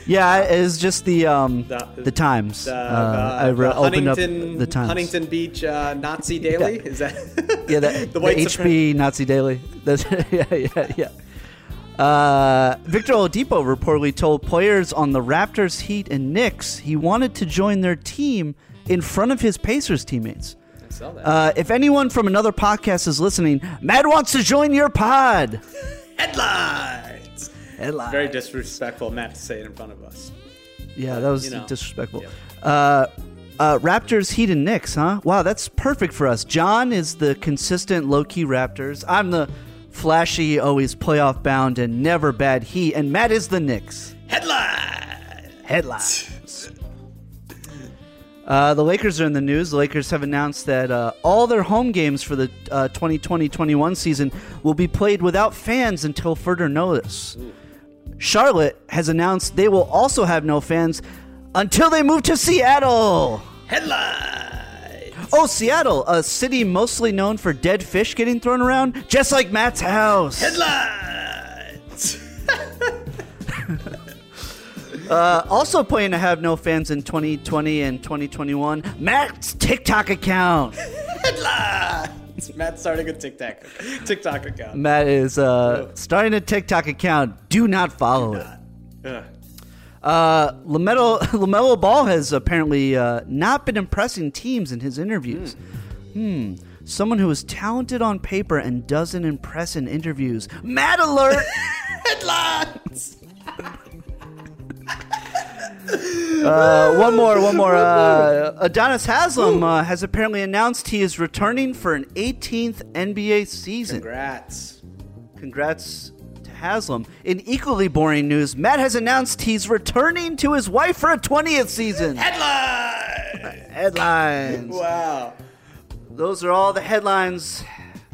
Speaker 6: Yeah, it's just the um
Speaker 7: The-
Speaker 6: the, Times.
Speaker 7: The,
Speaker 6: uh,
Speaker 7: the-
Speaker 6: I re- opened up
Speaker 7: Huntington,
Speaker 6: the Times.
Speaker 7: Huntington Beach uh, Nazi Daily. Is that
Speaker 6: Yeah, the,
Speaker 7: the
Speaker 6: the, HB Nazi Daily. That's, yeah, yeah, yeah. Uh, Victor Oladipo reportedly told players on the Raptors, Heat, and Knicks he wanted to join their team in front of his Pacers teammates.
Speaker 7: I saw that.
Speaker 6: Uh, if anyone from another podcast is listening, Matt wants to join your pod.
Speaker 7: Headlines.
Speaker 6: Headlines.
Speaker 7: Very disrespectful, Matt, to say it in front of us.
Speaker 6: Yeah, that was
Speaker 7: you know.
Speaker 6: disrespectful. Uh, uh, Raptors, Heat, and Knicks, huh? Wow, that's perfect for us. John is the consistent low key Raptors. I'm the flashy, always playoff bound, and never bad Heat. And Matt is the Knicks.
Speaker 7: Headline.
Speaker 6: Headlines. Uh, the Lakers are in the news. The Lakers have announced that uh, all their home games for the uh, 2020-21 season will be played without fans until further notice. Charlotte has announced they will also have no fans until they move to Seattle.
Speaker 7: Headline.
Speaker 6: Oh, Seattle, a city mostly known for dead fish getting thrown around, just like Matt's house.
Speaker 7: Headlines.
Speaker 6: Uh, also planning to have no fans in 2020 and 2021. Matt's TikTok account.
Speaker 7: Headlines. Matt starting a TikTok TikTok account.
Speaker 6: Matt is uh, starting a TikTok account. Do not follow it.
Speaker 7: Ugh.
Speaker 6: Uh, Lamelo Lamelo Ball has apparently uh, not been impressing teams in his interviews. Hmm. Someone who is talented on paper and doesn't impress in interviews. Mad alert!
Speaker 7: Headlines.
Speaker 6: Uh, one more, one more. Uh, Udonis Haslem uh, has apparently announced he is returning for an 18th NBA season.
Speaker 7: Congrats.
Speaker 6: Congrats to Haslam. In equally boring news, Matt has announced he's returning to his wife for a 20th season.
Speaker 7: Headlines!
Speaker 6: Headlines.
Speaker 7: Wow.
Speaker 6: Those are all the headlines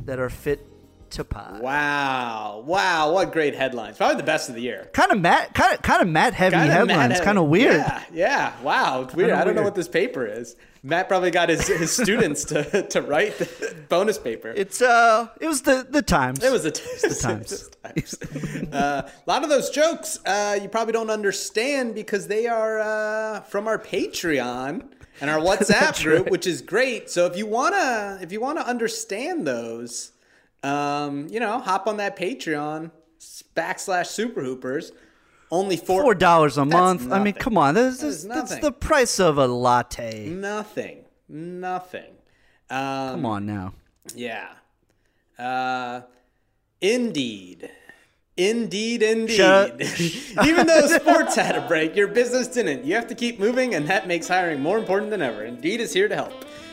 Speaker 6: that are fit to.
Speaker 7: Wow. Wow. What great headlines. Probably the best of the year.
Speaker 6: Kind of Matt, kind of, kind of Matt heavy
Speaker 7: Kinda
Speaker 6: headlines. Kind of weird.
Speaker 7: Yeah, yeah. Wow, it's weird.
Speaker 6: Kinda
Speaker 7: I don't know what this paper is. Matt probably got his, his students to, to write the bonus paper.
Speaker 6: It's uh, it was the the times.
Speaker 7: It was the,
Speaker 6: the times.
Speaker 7: uh, a lot of those jokes uh, you probably don't understand because they are uh, from our Patreon and our WhatsApp group,
Speaker 6: right.
Speaker 7: which is great. So if you wanna if you wanna understand those, um, you know, hop on that Patreon backslash Super Hoopers. Only four
Speaker 6: Four dollars a month. I mean, come on. This
Speaker 7: That
Speaker 6: is that's the price of a latte.
Speaker 7: Nothing. Nothing. Um,
Speaker 6: Come on now.
Speaker 7: Yeah. Uh, indeed. Indeed, indeed. Even though sports had a break, your business didn't. You have to keep moving, and that makes hiring more important than ever. Indeed is here to help.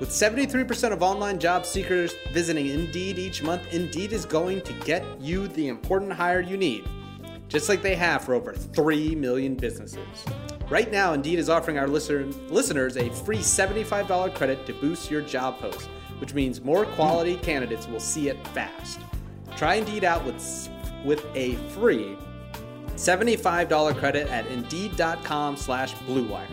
Speaker 7: With 73% of online job seekers visiting Indeed each month, Indeed is going to get you the important hire you need, just like they have for over 3 million businesses. Right now, Indeed is offering our listener, listeners a free $75 credit to boost your job post, which means more quality candidates will see it fast. Try Indeed out with, with a free $75 credit at Indeed.com slash BlueWire.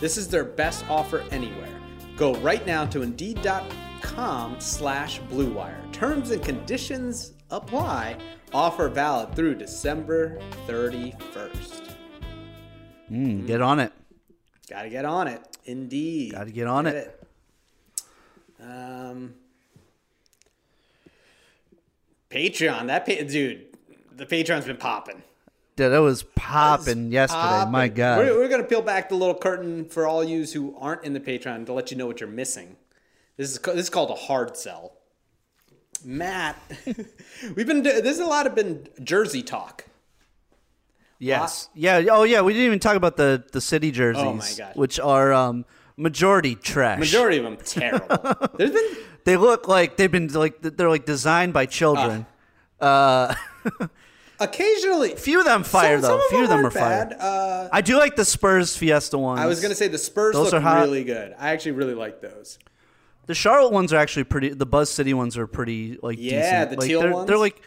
Speaker 7: This is their best offer anywhere. Go right now to Indeed.com slash BlueWire. Terms and conditions apply. Offer valid through December 31st.
Speaker 6: Mm, get on it.
Speaker 7: Gotta get on it. Indeed.
Speaker 6: Gotta get on it.
Speaker 7: Um, Patreon. That pa- dude, the Patreon's been popping.
Speaker 6: Dude, that was popping yesterday. My God.
Speaker 7: We're, we're going to peel back the little curtain for all yous who aren't in the Patreon to let you know what you're missing. This is this is called a hard sell. Matt, we've been do- there's a lot of been Jersey talk.
Speaker 6: Yes. Yeah. Oh, yeah. We didn't even talk about the the city jerseys,
Speaker 7: Oh, my gosh.
Speaker 6: which are um, majority trash.
Speaker 7: Majority of them terrible. There's been
Speaker 6: They look like they've been like they're like designed by children. Uh,
Speaker 7: occasionally
Speaker 6: few of them fire
Speaker 7: some,
Speaker 6: though.
Speaker 7: some of
Speaker 6: few of them are
Speaker 7: aren't
Speaker 6: fire.
Speaker 7: bad. Uh,
Speaker 6: I do like the Spurs Fiesta ones.
Speaker 7: I was gonna say the Spurs
Speaker 6: Those
Speaker 7: look
Speaker 6: are
Speaker 7: really good. I actually really like those.
Speaker 6: The Charlotte ones are actually pretty. The Buzz City ones are pretty like
Speaker 7: Yeah,
Speaker 6: decent.
Speaker 7: the
Speaker 6: like,
Speaker 7: teal
Speaker 6: they're,
Speaker 7: ones?
Speaker 6: They're like,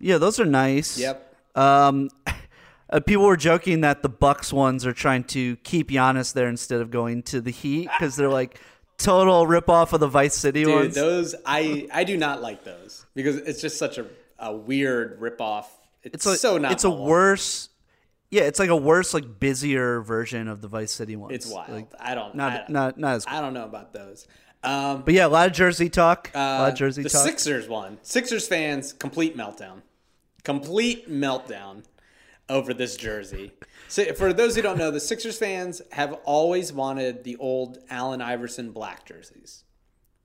Speaker 6: yeah, those are nice.
Speaker 7: Yep.
Speaker 6: Um, uh, people were joking that the Bucks ones are trying to keep Giannis there instead of going to the Heat because they're like total rip off of the Vice City
Speaker 7: Dude,
Speaker 6: ones.
Speaker 7: those I I do not like those because it's just such a, a weird rip off. It's,
Speaker 6: it's a,
Speaker 7: so not.
Speaker 6: It's a worse. Yeah, it's like a worse, like busier version of the Vice City ones.
Speaker 7: It's wild.
Speaker 6: Like,
Speaker 7: I don't.
Speaker 6: not
Speaker 7: I,
Speaker 6: not not as.
Speaker 7: I don't know about those. Um,
Speaker 6: But yeah, a lot of Jersey talk. Uh, a lot
Speaker 7: uh,
Speaker 6: of Jersey
Speaker 7: the
Speaker 6: talk.
Speaker 7: Sixers won. Sixers fans complete meltdown. Complete meltdown over this jersey. So for those who don't know, the Sixers fans have always wanted the old Allen Iverson black jerseys.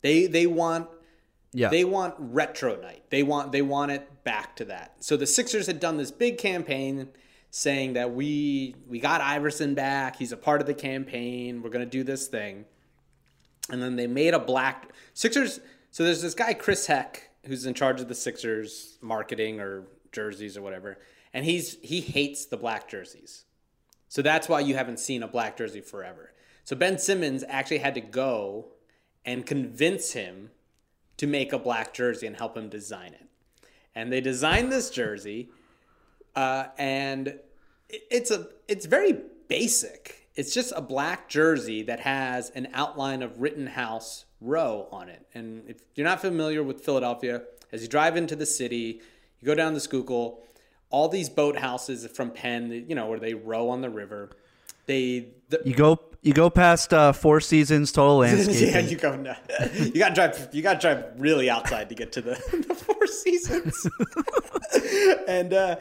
Speaker 7: They they want
Speaker 6: Yeah.
Speaker 7: they want retro night. They want they want it back to that. So the Sixers had done this big campaign saying that we we got Iverson back. He's a part of the campaign. We're going to do this thing. And then they made a black Sixers. So there's this guy Chris Heck who's in charge of the Sixers marketing or jerseys or whatever, and he's he hates the black jerseys. So that's why you haven't seen a black jersey forever. So Ben Simmons actually had to go and convince him to make a black jersey and help him design it. And they designed this jersey, uh, and it's a it's very basic. It's just a black jersey that has an outline of Rittenhouse Row on it. And if you're not familiar with Philadelphia, as you drive into the city, you go down the Schuylkill, all these boathouses from Penn, you know, where they row on the river. They the,
Speaker 6: You go you go past uh, Four Seasons Total Landscape.
Speaker 7: yeah, you go. No. You got to drive. You got to drive really outside to get to the, the Four Seasons. and uh,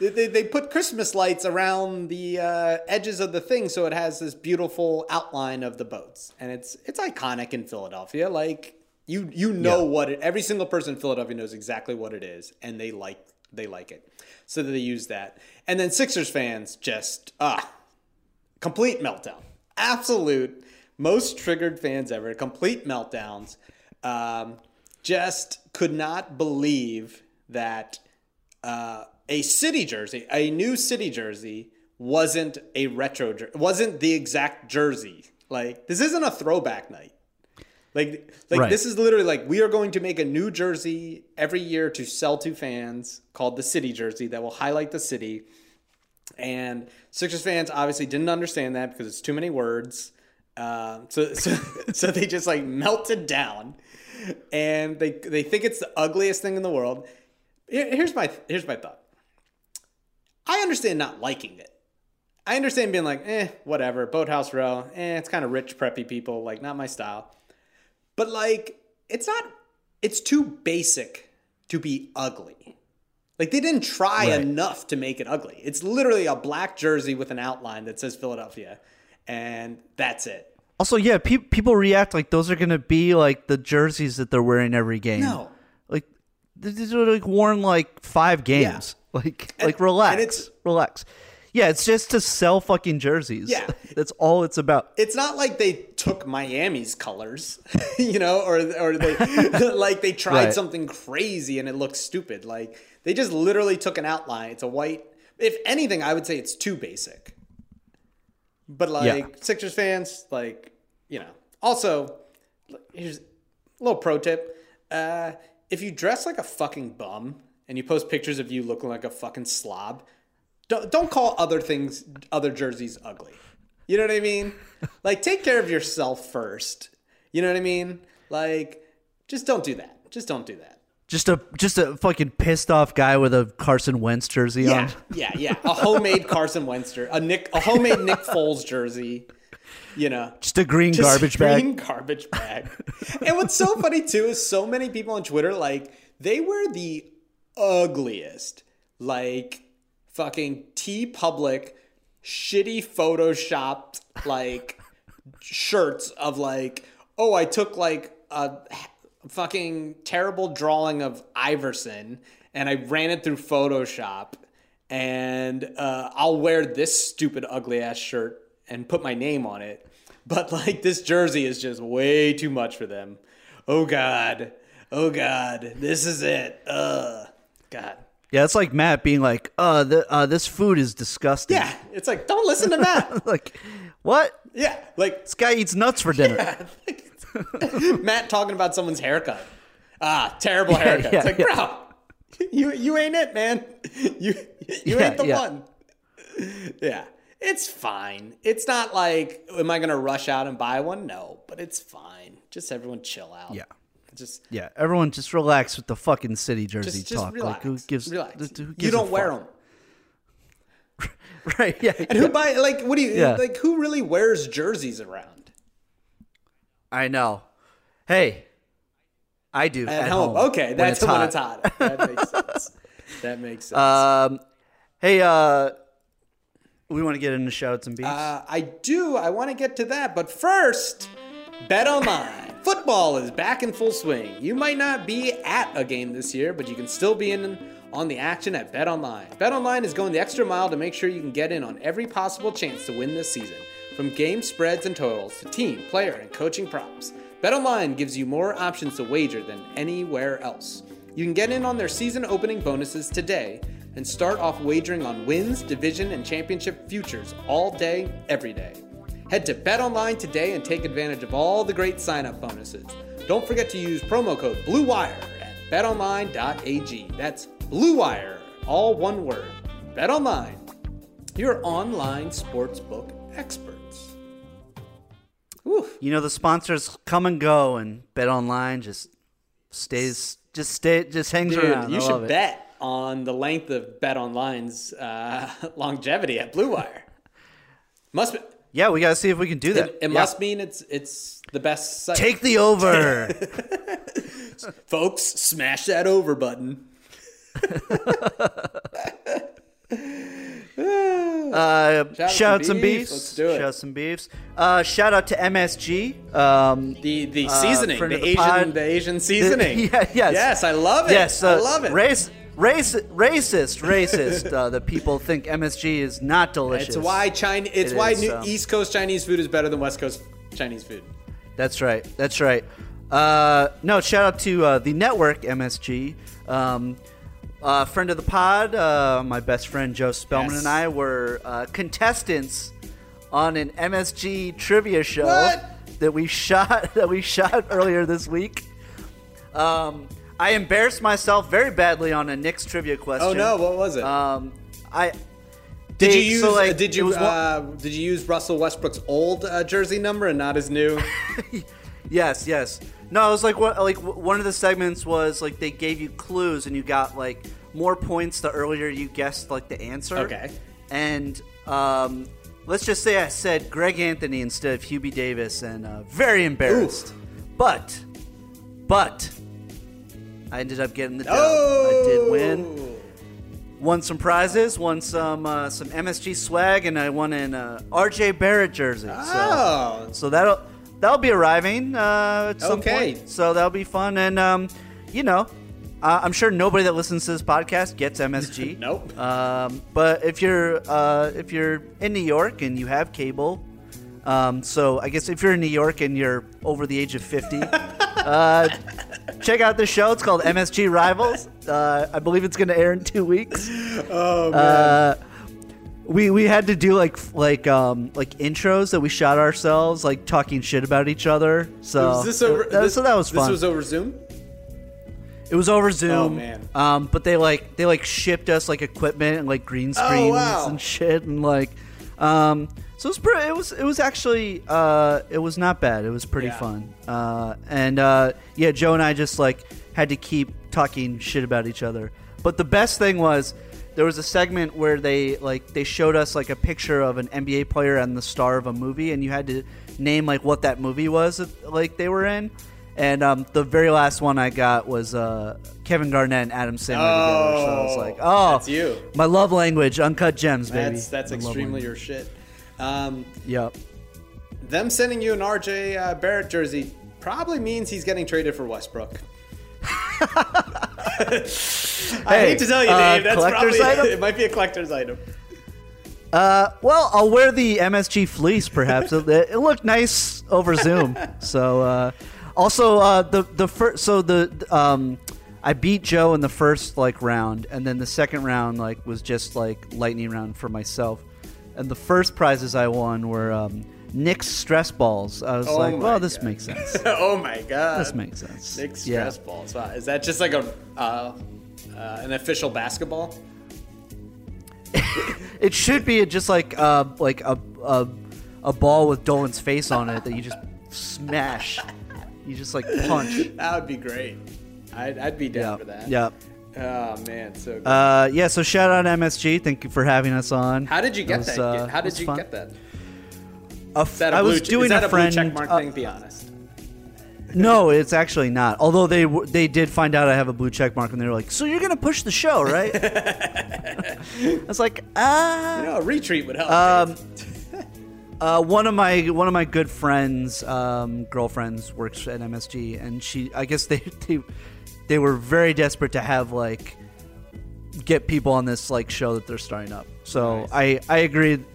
Speaker 7: they, they put Christmas lights around the uh, edges of the thing, so it has this beautiful outline of the boats, and it's it's iconic in Philadelphia. Like you you know
Speaker 6: Yeah.
Speaker 7: what it. Every single person in Philadelphia knows exactly what it is, and they like they like it. So they use that, and then Sixers fans just ah complete meltdown. Absolute most triggered fans ever. Complete meltdowns. Um, just could not believe that uh, a city jersey, a new city jersey, wasn't a retro wasn't the exact jersey. Like this isn't a throwback night. Like like
Speaker 6: Right.
Speaker 7: this is literally like we are going to make a new jersey every year to sell to fans called the city jersey that will highlight the city. And Sixers fans obviously didn't understand that because it's too many words. Uh, so, so, so they just like melted down, and they they think it's the ugliest thing in the world. Here's my here's my thought. I understand not liking it. I understand being like, eh, whatever, boathouse row, eh, it's kind of rich, preppy people, like not my style. But like, it's not. It's too basic to be ugly. Like they didn't try
Speaker 6: Right.
Speaker 7: enough to make it ugly. It's literally a black jersey with an outline that says Philadelphia, and that's it.
Speaker 6: Also, yeah, pe- people react like those are gonna be like the jerseys that they're wearing every game.
Speaker 7: No.
Speaker 6: like th- these are like worn like five games. Like, like relax, relax. Yeah, it's just to sell fucking jerseys.
Speaker 7: Yeah.
Speaker 6: that's all it's about.
Speaker 7: It's not like they took Miami's colors, you know, or or they like they tried
Speaker 6: Right.
Speaker 7: something crazy and it looks stupid. Like they just literally took an outline. It's a white. If anything, I would say it's too basic. But like
Speaker 6: Yeah.
Speaker 7: Sixers fans, like you know. Also, here's a little pro tip: uh, if you dress like a fucking bum and you post pictures of you looking like a fucking slob, don't don't call other things, other jerseys, ugly. You know what I mean? Like, take care of yourself first. You know what I mean? Like, just don't do that. Just don't do that.
Speaker 6: Just a just a fucking pissed off guy with a Carson Wentz jersey
Speaker 7: Yeah,
Speaker 6: on.
Speaker 7: yeah, yeah. A homemade Carson Wentz jer- a Nick, a homemade Nick Foles jersey. You know,
Speaker 6: Just a green
Speaker 7: Just
Speaker 6: garbage
Speaker 7: green
Speaker 6: bag.
Speaker 7: Green garbage bag. and what's so funny too is so many people on Twitter like they wear the ugliest, like fucking TeePublic, shitty photoshopped like shirts of like, oh, I took like a fucking terrible drawing of Iverson and I ran it through Photoshop and uh, I'll wear this stupid ugly ass shirt and put my name on it. But like this jersey is just way too much for them. Oh god. Oh god. This is it. Ugh. God.
Speaker 6: Yeah, it's like Matt being like, "Uh, the, uh this food is disgusting."
Speaker 7: Yeah. It's like don't listen to Matt.
Speaker 6: like, what?
Speaker 7: yeah. Like
Speaker 6: This guy eats nuts for dinner.
Speaker 7: Matt talking about someone's haircut. Ah, terrible haircut.
Speaker 6: yeah,
Speaker 7: it's like,
Speaker 6: yeah.
Speaker 7: bro, you you ain't it, man. You you
Speaker 6: Yeah,
Speaker 7: ain't the
Speaker 6: yeah.
Speaker 7: one. Yeah. It's fine. It's not like, am I gonna rush out and buy one? No, but it's fine. Just everyone chill out.
Speaker 6: Yeah.
Speaker 7: Just
Speaker 6: Yeah, everyone just relax with the fucking city jersey
Speaker 7: just, just
Speaker 6: talk.
Speaker 7: relax.
Speaker 6: Like, who gives?
Speaker 7: relax.
Speaker 6: who gives
Speaker 7: you don't wear
Speaker 6: fuck?
Speaker 7: them.
Speaker 6: right. Yeah.
Speaker 7: And who buy like what do you
Speaker 6: Yeah.
Speaker 7: like? Who really wears jerseys around
Speaker 6: I know. Hey, I do
Speaker 7: at,
Speaker 6: at,
Speaker 7: home? Okay,
Speaker 6: when
Speaker 7: that's
Speaker 6: it's
Speaker 7: when it's hot. That makes sense. that makes sense.
Speaker 6: Um, hey, uh, we want to get into shouts and beats.
Speaker 7: Uh, I do. I want to get to that, but first, Bet Online. Football is back in full swing. You might not be at a game this year, but you can still be in on the action at BetOnline. BetOnline is going the extra mile to make sure you can get in on every possible chance to win this season. From game spreads and totals to team, player, and coaching props, BetOnline gives you more options to wager than anywhere else. You can get in on their season opening bonuses today and start off wagering on wins, division, and championship futures all day, every day. Head to BetOnline today and take advantage of all the great sign-up bonuses. Don't forget to use promo code BLUEWIRE at betonline.ag. That's BLUEWIRE, all one word. BetOnline, your online sportsbook experts.
Speaker 6: you know the sponsors come and go, and Bet Online just stays, just stay, just hangs
Speaker 7: Dude,
Speaker 6: around.
Speaker 7: you
Speaker 6: I
Speaker 7: should bet on the length of BetOnline's uh, longevity at Blue Wire. Must be,
Speaker 6: Yeah, we gotta see if we can do that.
Speaker 7: it, it
Speaker 6: Yeah.
Speaker 7: must mean it's it's the best site.
Speaker 6: take the over.
Speaker 7: Folks, smash that over button.
Speaker 6: Uh,
Speaker 7: Shout
Speaker 6: shout
Speaker 7: out some beefs.
Speaker 6: beefs.
Speaker 7: Let's do it.
Speaker 6: Shout out some beefs. Uh, shout out to MSG. Um,
Speaker 7: The the
Speaker 6: uh,
Speaker 7: seasoning,
Speaker 6: friend
Speaker 7: the,
Speaker 6: the
Speaker 7: Asian
Speaker 6: pod.
Speaker 7: the Asian seasoning.
Speaker 6: yeah, yes.
Speaker 7: Yes, I love it.
Speaker 6: Yes,
Speaker 7: I
Speaker 6: uh,
Speaker 7: love it.
Speaker 6: Race, race, racist, racist. uh, that people think MSG is not delicious.
Speaker 7: It's why China. It's
Speaker 6: It
Speaker 7: why
Speaker 6: is,
Speaker 7: New,
Speaker 6: um,
Speaker 7: East Coast Chinese food is better than West Coast Chinese food.
Speaker 6: That's right. That's right. Uh, no, shout out to uh, the network MSG. Um, uh, friend of the pod, uh, my best friend Joe Spellman
Speaker 7: Yes.
Speaker 6: and I were uh, contestants on an MSG trivia show
Speaker 7: What?
Speaker 6: that we shot that we shot earlier this week. Um, I embarrassed myself very badly on a Knicks trivia question.
Speaker 7: Oh no, what was it?
Speaker 6: Um, I
Speaker 7: did
Speaker 6: they-
Speaker 7: you use?
Speaker 6: so, like,
Speaker 7: did you?
Speaker 6: was
Speaker 7: uh, did you use Russell Westbrook's old uh, jersey number and not his new?
Speaker 6: Yes, yes. No, it was like what like one of the segments was like they gave you clues and you got like more points the earlier you guessed like the answer.
Speaker 7: Okay.
Speaker 6: And um, let's just say I said Greg Anthony instead of Hubie Davis, and uh, very embarrassed. But, but I ended up getting the dub. I did win. Won some prizes, won some uh, some MSG swag, and I won an uh, RJ Barrett jersey.
Speaker 7: Oh.
Speaker 6: So, so that'll that'll be arriving uh, at some
Speaker 7: Okay.
Speaker 6: point. So that'll be fun, and um, you know, uh, I'm sure nobody that listens to this podcast gets MSG.
Speaker 7: Nope.
Speaker 6: Um, but if you're uh, if you're in New York and you have cable, um, so I guess if you're in New York and you're over the age of 50, uh, check out the show. It's called MSG Rivals. Uh, I believe it's going to air in two weeks.
Speaker 7: Oh man.
Speaker 6: Uh, we we had to do like like um like intros that we shot ourselves like talking shit about each other. So
Speaker 7: over?
Speaker 6: that-
Speaker 7: this,
Speaker 6: so that was fun.
Speaker 7: This was over Zoom.
Speaker 6: It was over Zoom.
Speaker 7: Oh, man.
Speaker 6: Um, but they like they like shipped us like equipment and like green
Speaker 7: Oh,
Speaker 6: screens
Speaker 7: wow.
Speaker 6: and shit and like, um, so it was pretty. It was it was actually uh, it was not bad. It was pretty
Speaker 7: Yeah.
Speaker 6: fun. Uh, and uh, yeah, Joe and I just like had to keep talking shit about each other. But the best thing was there was a segment where they like they showed us like a picture of an NBA player and the star of a movie, and you had to name like what that movie was that, like they were in. And um, the very last one I got was uh, Kevin Garnett and Adam Sandler together. So I was
Speaker 7: Oh,
Speaker 6: like, "Oh,
Speaker 7: that's you.
Speaker 6: My love language, uncut gems, baby.
Speaker 7: That's that's extremely your shit. Um,
Speaker 6: Yep.
Speaker 7: them sending you an RJ uh, Barrett jersey probably means he's getting traded for Westbrook. I hate to tell you,
Speaker 6: uh,
Speaker 7: Dave. That's
Speaker 6: collector's
Speaker 7: probably
Speaker 6: item?
Speaker 7: it. Might be a collector's item.
Speaker 6: Uh, well, I'll wear the MSG fleece, perhaps. it, it looked nice over Zoom. So, uh, also uh, the the first, so the um, I beat Joe in the first like round, and then the second round like was just like lightning round for myself. And the first prizes I won were um, Knicks stress balls. I was
Speaker 7: Oh
Speaker 6: like, well, this makes sense.
Speaker 7: oh my god,
Speaker 6: This makes sense.
Speaker 7: Nick
Speaker 6: Yeah.
Speaker 7: stress balls. Wow. Is that just like a uh, uh, an official basketball?
Speaker 6: It should be just like uh, like a, a a ball with Dolan's face on it that you just smash. You just like punch.
Speaker 7: That would be great. I'd, I'd be down for that.
Speaker 6: Yeah.
Speaker 7: Oh man, so good.
Speaker 6: Uh, yeah. So shout out MSG. Thank you for having us on.
Speaker 7: How did you get
Speaker 6: was,
Speaker 7: that?
Speaker 6: uh,
Speaker 7: How did you
Speaker 6: fun.
Speaker 7: get that?
Speaker 6: A f-
Speaker 7: that a
Speaker 6: I was doing
Speaker 7: is that
Speaker 6: a
Speaker 7: a
Speaker 6: friend.
Speaker 7: blue check mark
Speaker 6: uh,
Speaker 7: thing? Be honest.
Speaker 6: No, it's actually not. Although they w- they did find out I have a blue check mark, and they were like, "So you're gonna push the show, right?" I was like, "Ah."
Speaker 7: You know, a retreat would help.
Speaker 6: Um, uh, one of my one of my good friends, um, girlfriends, works at MSG, and she, I guess they they they were very desperate to have like get people on this like show that they're starting up. So I I agreed.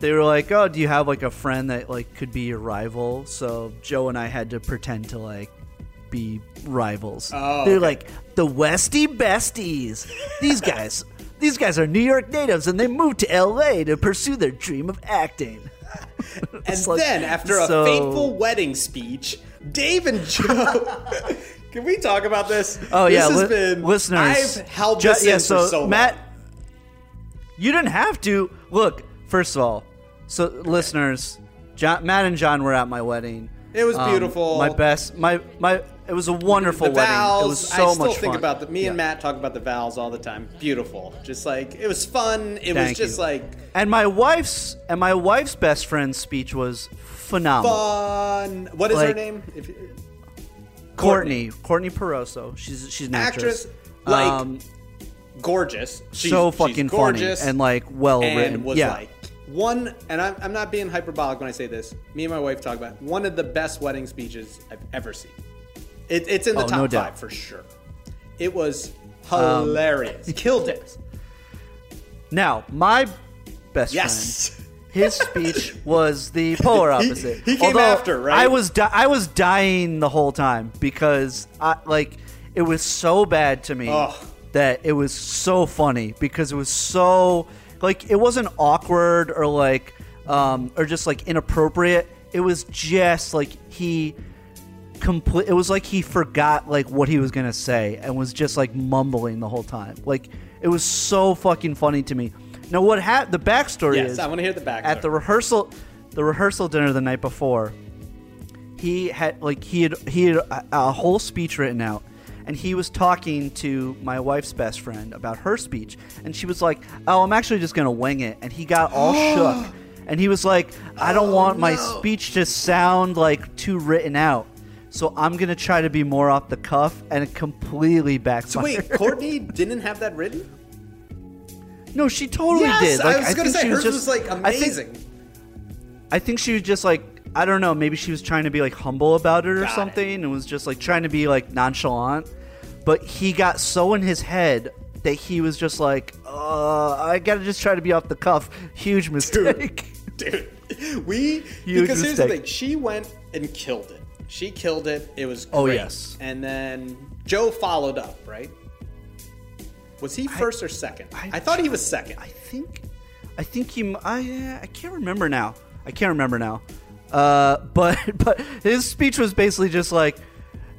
Speaker 6: They were like, "Oh, do you have like a friend that like could be your rival?" So Joe and I had to pretend to like be rivals.
Speaker 7: Oh,
Speaker 6: They're
Speaker 7: okay.
Speaker 6: like the Westy Besties. These guys, these guys are New York natives, and they moved to L.A. to pursue their dream of acting.
Speaker 7: and
Speaker 6: like-
Speaker 7: then, after a
Speaker 6: so-
Speaker 7: fateful wedding speech, Dave and Joe. Can we talk about this?
Speaker 6: Oh
Speaker 7: this
Speaker 6: yeah,
Speaker 7: has
Speaker 6: li-
Speaker 7: been,
Speaker 6: listeners.
Speaker 7: I've held
Speaker 6: Ju-
Speaker 7: this
Speaker 6: yeah,
Speaker 7: in
Speaker 6: so,
Speaker 7: so
Speaker 6: Matt, you didn't have to look. First of all, so listeners, John, Matt and John were at my wedding.
Speaker 7: It was
Speaker 6: Um,
Speaker 7: beautiful.
Speaker 6: my best, my my. It was a wonderful
Speaker 7: the
Speaker 6: wedding. it was so
Speaker 7: I still
Speaker 6: much
Speaker 7: think
Speaker 6: fun.
Speaker 7: about the me and Matt talk about the vows all the time. Beautiful, just like it was fun. It
Speaker 6: Thank
Speaker 7: was just
Speaker 6: you.
Speaker 7: like
Speaker 6: And my wife's and my wife's best friend's speech was phenomenal.
Speaker 7: fun. What is her name? If,
Speaker 6: Courtney, Courtney Peroso. She's she's an actress.
Speaker 7: actress, like
Speaker 6: Um,
Speaker 7: gorgeous. She's,
Speaker 6: so fucking funny
Speaker 7: gorgeous
Speaker 6: and like well
Speaker 7: and
Speaker 6: written.
Speaker 7: was
Speaker 6: yeah.
Speaker 7: like one. And I'm, I'm not being hyperbolic when I say this. Me and my wife talk about one of the best wedding speeches I've ever seen. It, it's in the
Speaker 6: Oh,
Speaker 7: top
Speaker 6: no
Speaker 7: five
Speaker 6: doubt.
Speaker 7: for sure. It was
Speaker 6: Um,
Speaker 7: hilarious. Killed it.
Speaker 6: Now, my best
Speaker 7: Yes.
Speaker 6: friend, his speech was the polar
Speaker 7: He-
Speaker 6: opposite.
Speaker 7: he came
Speaker 6: Although
Speaker 7: after, right?
Speaker 6: I was di- I was dying the whole time because I like it was so bad to me
Speaker 7: Ugh.
Speaker 6: that it was so funny because it was so like it wasn't awkward or like um or just like inappropriate. It was just like he complete it was like he forgot like what he was gonna say and was just like mumbling the whole time like it was so fucking funny to me now what ha- the backstory
Speaker 7: Yes,
Speaker 6: is
Speaker 7: I want to hear the backstory.
Speaker 6: at the rehearsal the rehearsal dinner the night before he had like he had he had a, a whole speech written out and he was talking to my wife's best friend about her speech and she was like oh i'm actually just gonna wing it and he got all shook and he was like i don't want my oh, speech to sound like too written out so i'm gonna try to be more off the cuff and it completely
Speaker 7: So
Speaker 6: backfired
Speaker 7: wait, Courtney didn't have that written?
Speaker 6: No she totally
Speaker 7: yes,
Speaker 6: did like,
Speaker 7: I was gonna say
Speaker 6: she
Speaker 7: hers
Speaker 6: just,
Speaker 7: was like
Speaker 6: I think-
Speaker 7: amazing.
Speaker 6: I think she was just like I don't know, maybe she was trying to be like humble about it or
Speaker 7: Got it.
Speaker 6: something and was just like trying to be like nonchalant. But he got so in his head that he was just like, uh, I gotta just try to be off the cuff. Huge mistake.
Speaker 7: dude. We
Speaker 6: Huge
Speaker 7: because here's the thing. She went and killed it. She killed it. It was great.
Speaker 6: Oh, yes.
Speaker 7: And then Joe followed up, right? Was he first or second?
Speaker 6: I-
Speaker 7: I, thought he was second.
Speaker 6: I think I think he I I can't remember now. I can't remember now. Uh, but but his speech was basically just like,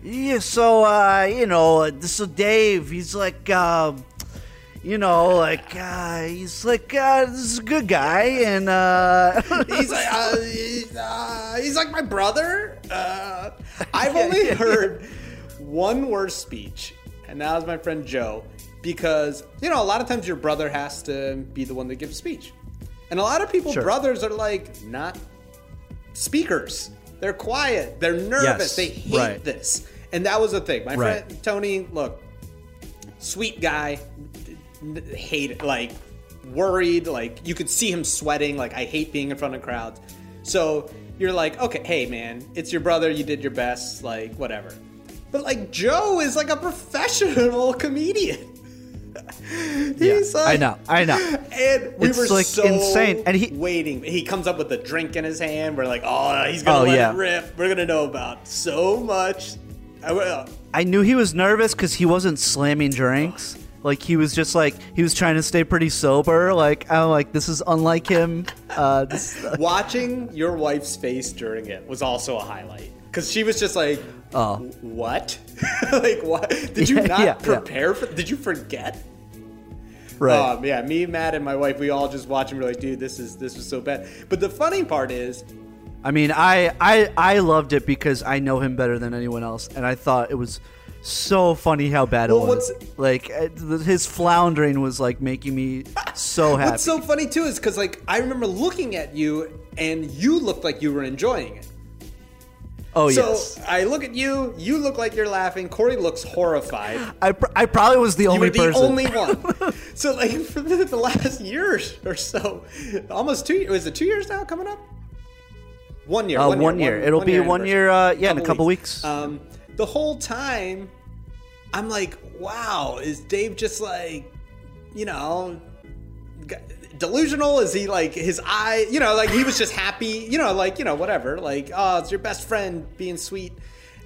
Speaker 6: yeah. So uh, you know, so Dave, he's like, um, you know, like uh, he's like, uh, this is a good guy, and uh,
Speaker 7: he's like uh, he's, uh, he's like my brother. Uh, I've only heard one worse speech, and that was my friend Joe. Because you know, a lot of times your brother has to be the one that gives speech, and a lot of people
Speaker 6: Sure.
Speaker 7: brothers are like not speakers. They're quiet. They're nervous.
Speaker 6: Yes,
Speaker 7: they hate
Speaker 6: right.
Speaker 7: this, and that was the thing. My
Speaker 6: Right.
Speaker 7: friend Tony, look, sweet guy, n- hate it, like worried, like you could see him sweating, like I hate being in front of crowds. So you're like, okay, hey man, it's your brother, you did your best, like whatever. But like Joe is like a professional comedian. He's
Speaker 6: I
Speaker 7: like,
Speaker 6: know, I know.
Speaker 7: And we
Speaker 6: It's,
Speaker 7: were
Speaker 6: like,
Speaker 7: so
Speaker 6: insane. And he-
Speaker 7: waiting. He comes up with a drink in his hand. We're like, oh, he's gonna
Speaker 6: Oh,
Speaker 7: let
Speaker 6: yeah.
Speaker 7: it rip. We're gonna know about so much. I will.
Speaker 6: I knew he was nervous because he wasn't slamming drinks. Like he was just like he was trying to stay pretty sober. Like I'm like this is unlike him. Uh, this,
Speaker 7: Watching your wife's face during it was also a highlight because she was just like,
Speaker 6: Oh.
Speaker 7: "What? like what? Did you
Speaker 6: Yeah,
Speaker 7: not
Speaker 6: yeah, yeah.
Speaker 7: prepare for? Did you forget?"
Speaker 6: right.
Speaker 7: Um, yeah, me, Matt, and my wife, we all just watch and we're like, "Dude, this is this was so bad." But the funny part is,
Speaker 6: I mean, I, I I loved it because I know him better than anyone else, and I thought it was so funny how bad it was. Like uh, his floundering was like making me so happy.
Speaker 7: What's so funny too is because like I remember looking at you and you looked like you were enjoying it.
Speaker 6: Oh
Speaker 7: so
Speaker 6: yes,
Speaker 7: I look at you, you look like you're laughing. Corey looks horrified.
Speaker 6: I, pr- I probably was the
Speaker 7: You
Speaker 6: only
Speaker 7: were the
Speaker 6: person.
Speaker 7: only one. so like for the, the last year or so, almost two. Is it two years now coming up? One year.
Speaker 6: Uh,
Speaker 7: one,
Speaker 6: one
Speaker 7: year.
Speaker 6: year. It'll be one year, uh, yeah, in a couple weeks.
Speaker 7: Um, the whole time, I'm like, wow, is Dave just like, you know, delusional? Is he like his eye? You know, like he was just happy. You know, like you know, whatever. Like, oh, it's your best friend being sweet,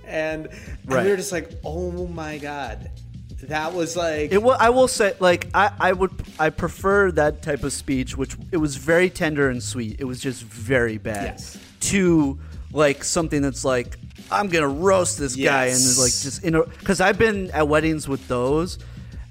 Speaker 7: and, and
Speaker 6: Right.
Speaker 7: we were just like, oh my god, that was like.
Speaker 6: It will. I will say, like, I, I would, I prefer that type of speech, which it was very tender and sweet. It was just very bad.
Speaker 7: Yes.
Speaker 6: To like something that's like, I'm gonna roast this guy, and like just you know, because I've been at weddings with those,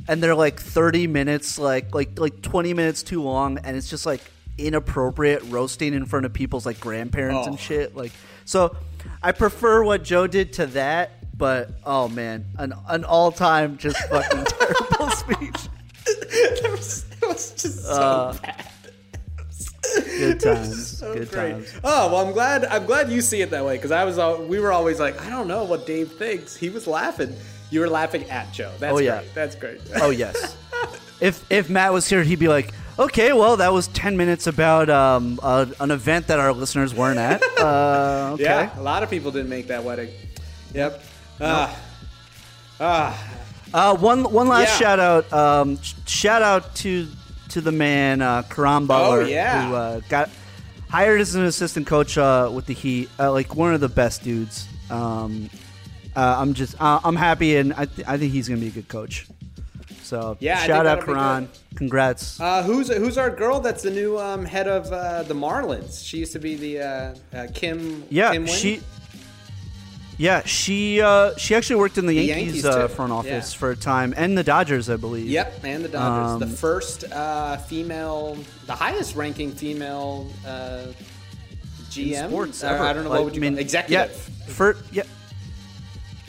Speaker 6: and they're like 30 minutes, like like like 20 minutes too long, and it's just like inappropriate roasting in front of people's like grandparents
Speaker 7: Oh.
Speaker 6: and shit. Like, so I prefer what Joe did to that. But oh man, an an all time just fucking terrible speech.
Speaker 7: it, was, it was just so
Speaker 6: Uh,
Speaker 7: bad.
Speaker 6: Good times.
Speaker 7: So
Speaker 6: good
Speaker 7: great.
Speaker 6: times.
Speaker 7: Oh well, I'm glad. I'm glad you see it that way because I was. al- We were always like, I don't know what Dave thinks. He was laughing. You were laughing at Joe. That's
Speaker 6: Oh, yeah.
Speaker 7: great. That's great.
Speaker 6: Oh yes. if if Matt was here, he'd be like, "Okay, well, that was ten minutes about um, uh, an event that our listeners weren't at." Uh, okay.
Speaker 7: Yeah, a lot of people didn't make that wedding. Yep. Ah. Ah.
Speaker 6: Uh, one one last
Speaker 7: Yeah.
Speaker 6: shout out. Um, sh- shout out to to the man uh, Caron Butler,
Speaker 7: Oh, yeah.
Speaker 6: who uh, got hired as an assistant coach uh, with the Heat. Uh, like one of the best dudes. Um, uh, I'm just uh, I'm happy, and I, th- I think he's gonna be a good coach. So
Speaker 7: Yeah,
Speaker 6: shout out Caron. Congrats.
Speaker 7: Uh, who's who's our girl? That's the new um, head of uh, the Marlins. She used to be the uh, uh, Kim.
Speaker 6: Yeah,
Speaker 7: Kim
Speaker 6: she. Yeah, she uh, she actually worked in the
Speaker 7: The
Speaker 6: Yankees,
Speaker 7: Yankees,
Speaker 6: uh, front office
Speaker 7: Yeah.
Speaker 6: for a time, and the Dodgers, I believe.
Speaker 7: Yep, and the Dodgers,
Speaker 6: Um,
Speaker 7: the first uh, female, the highest ranking female uh, GM.
Speaker 6: sports.
Speaker 7: I don't know
Speaker 6: Like,
Speaker 7: what would you
Speaker 6: I mean,
Speaker 7: executive.
Speaker 6: Yeah, for yeah.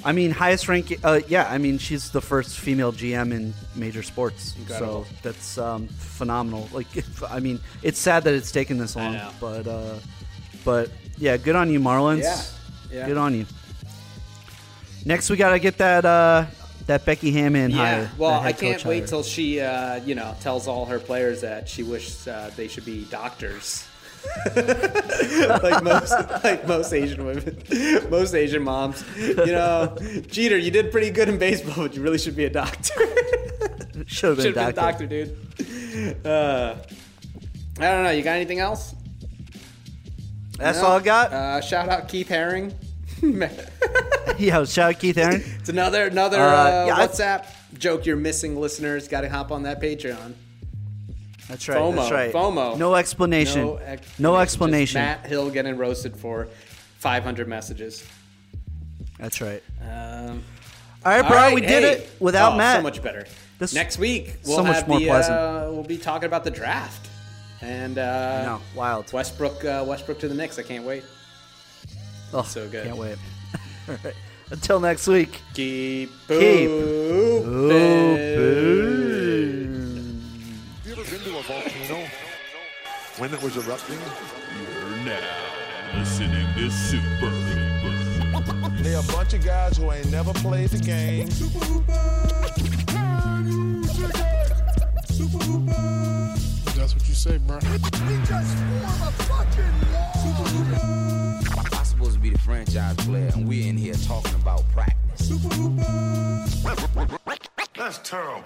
Speaker 6: I mean, highest ranking. Uh, yeah, I mean, she's the first female GM in major sports.
Speaker 7: Incredible.
Speaker 6: So that's um, phenomenal. Like, I mean, it's sad that it's taken this long, but uh, but yeah, good on you, Marlins.
Speaker 7: Yeah, yeah.
Speaker 6: Good on you. Next, we gotta get that uh, that Becky Hammon
Speaker 7: Yeah,
Speaker 6: hire.
Speaker 7: well, I can't wait
Speaker 6: hire.
Speaker 7: till she, uh, you know, tells all her players that she wishes uh, they should be doctors. like most, like most Asian women, most Asian moms. You know, Jeter, you did pretty good in baseball, but you really should be a doctor.
Speaker 6: Should have been a
Speaker 7: been a doctor, dude. Uh, I don't know. You got anything else?
Speaker 6: That's
Speaker 7: No?
Speaker 6: all I got.
Speaker 7: Uh, shout out Keith Herring.
Speaker 6: yeah, shout out Keith Herring.
Speaker 7: It's another another
Speaker 6: Uh, yeah, I-
Speaker 7: WhatsApp joke. You're missing listeners. Got to hop on that Patreon.
Speaker 6: That's right.
Speaker 7: FOMO.
Speaker 6: That's right.
Speaker 7: FOMO.
Speaker 6: No explanation.
Speaker 7: No
Speaker 6: No
Speaker 7: explanation.
Speaker 6: explanation.
Speaker 7: Just Matt Hill getting roasted for 500 messages.
Speaker 6: That's right.
Speaker 7: Um,
Speaker 6: All right, bro.
Speaker 7: all right,
Speaker 6: we did
Speaker 7: hey.
Speaker 6: it without
Speaker 7: Oh,
Speaker 6: Matt.
Speaker 7: So much better.
Speaker 6: This-
Speaker 7: Next week we'll
Speaker 6: so much more
Speaker 7: the,
Speaker 6: pleasant.
Speaker 7: Uh, we'll be talking about the draft and uh,
Speaker 6: No, wild.
Speaker 7: Westbrook. Uh, Westbrook to the Knicks. I can't wait.
Speaker 6: Oh,
Speaker 7: so good.
Speaker 6: Can't wait. All right. Until next week.
Speaker 7: Keep
Speaker 6: Keep
Speaker 1: volcano when it was erupting?
Speaker 2: You're now listening to Super Hooper.
Speaker 1: They're a bunch of guys who ain't never played the game.
Speaker 4: That's what you say, bro.
Speaker 5: I'm supposed to be the franchise player, and we're in here talking about practice.
Speaker 3: That's terrible.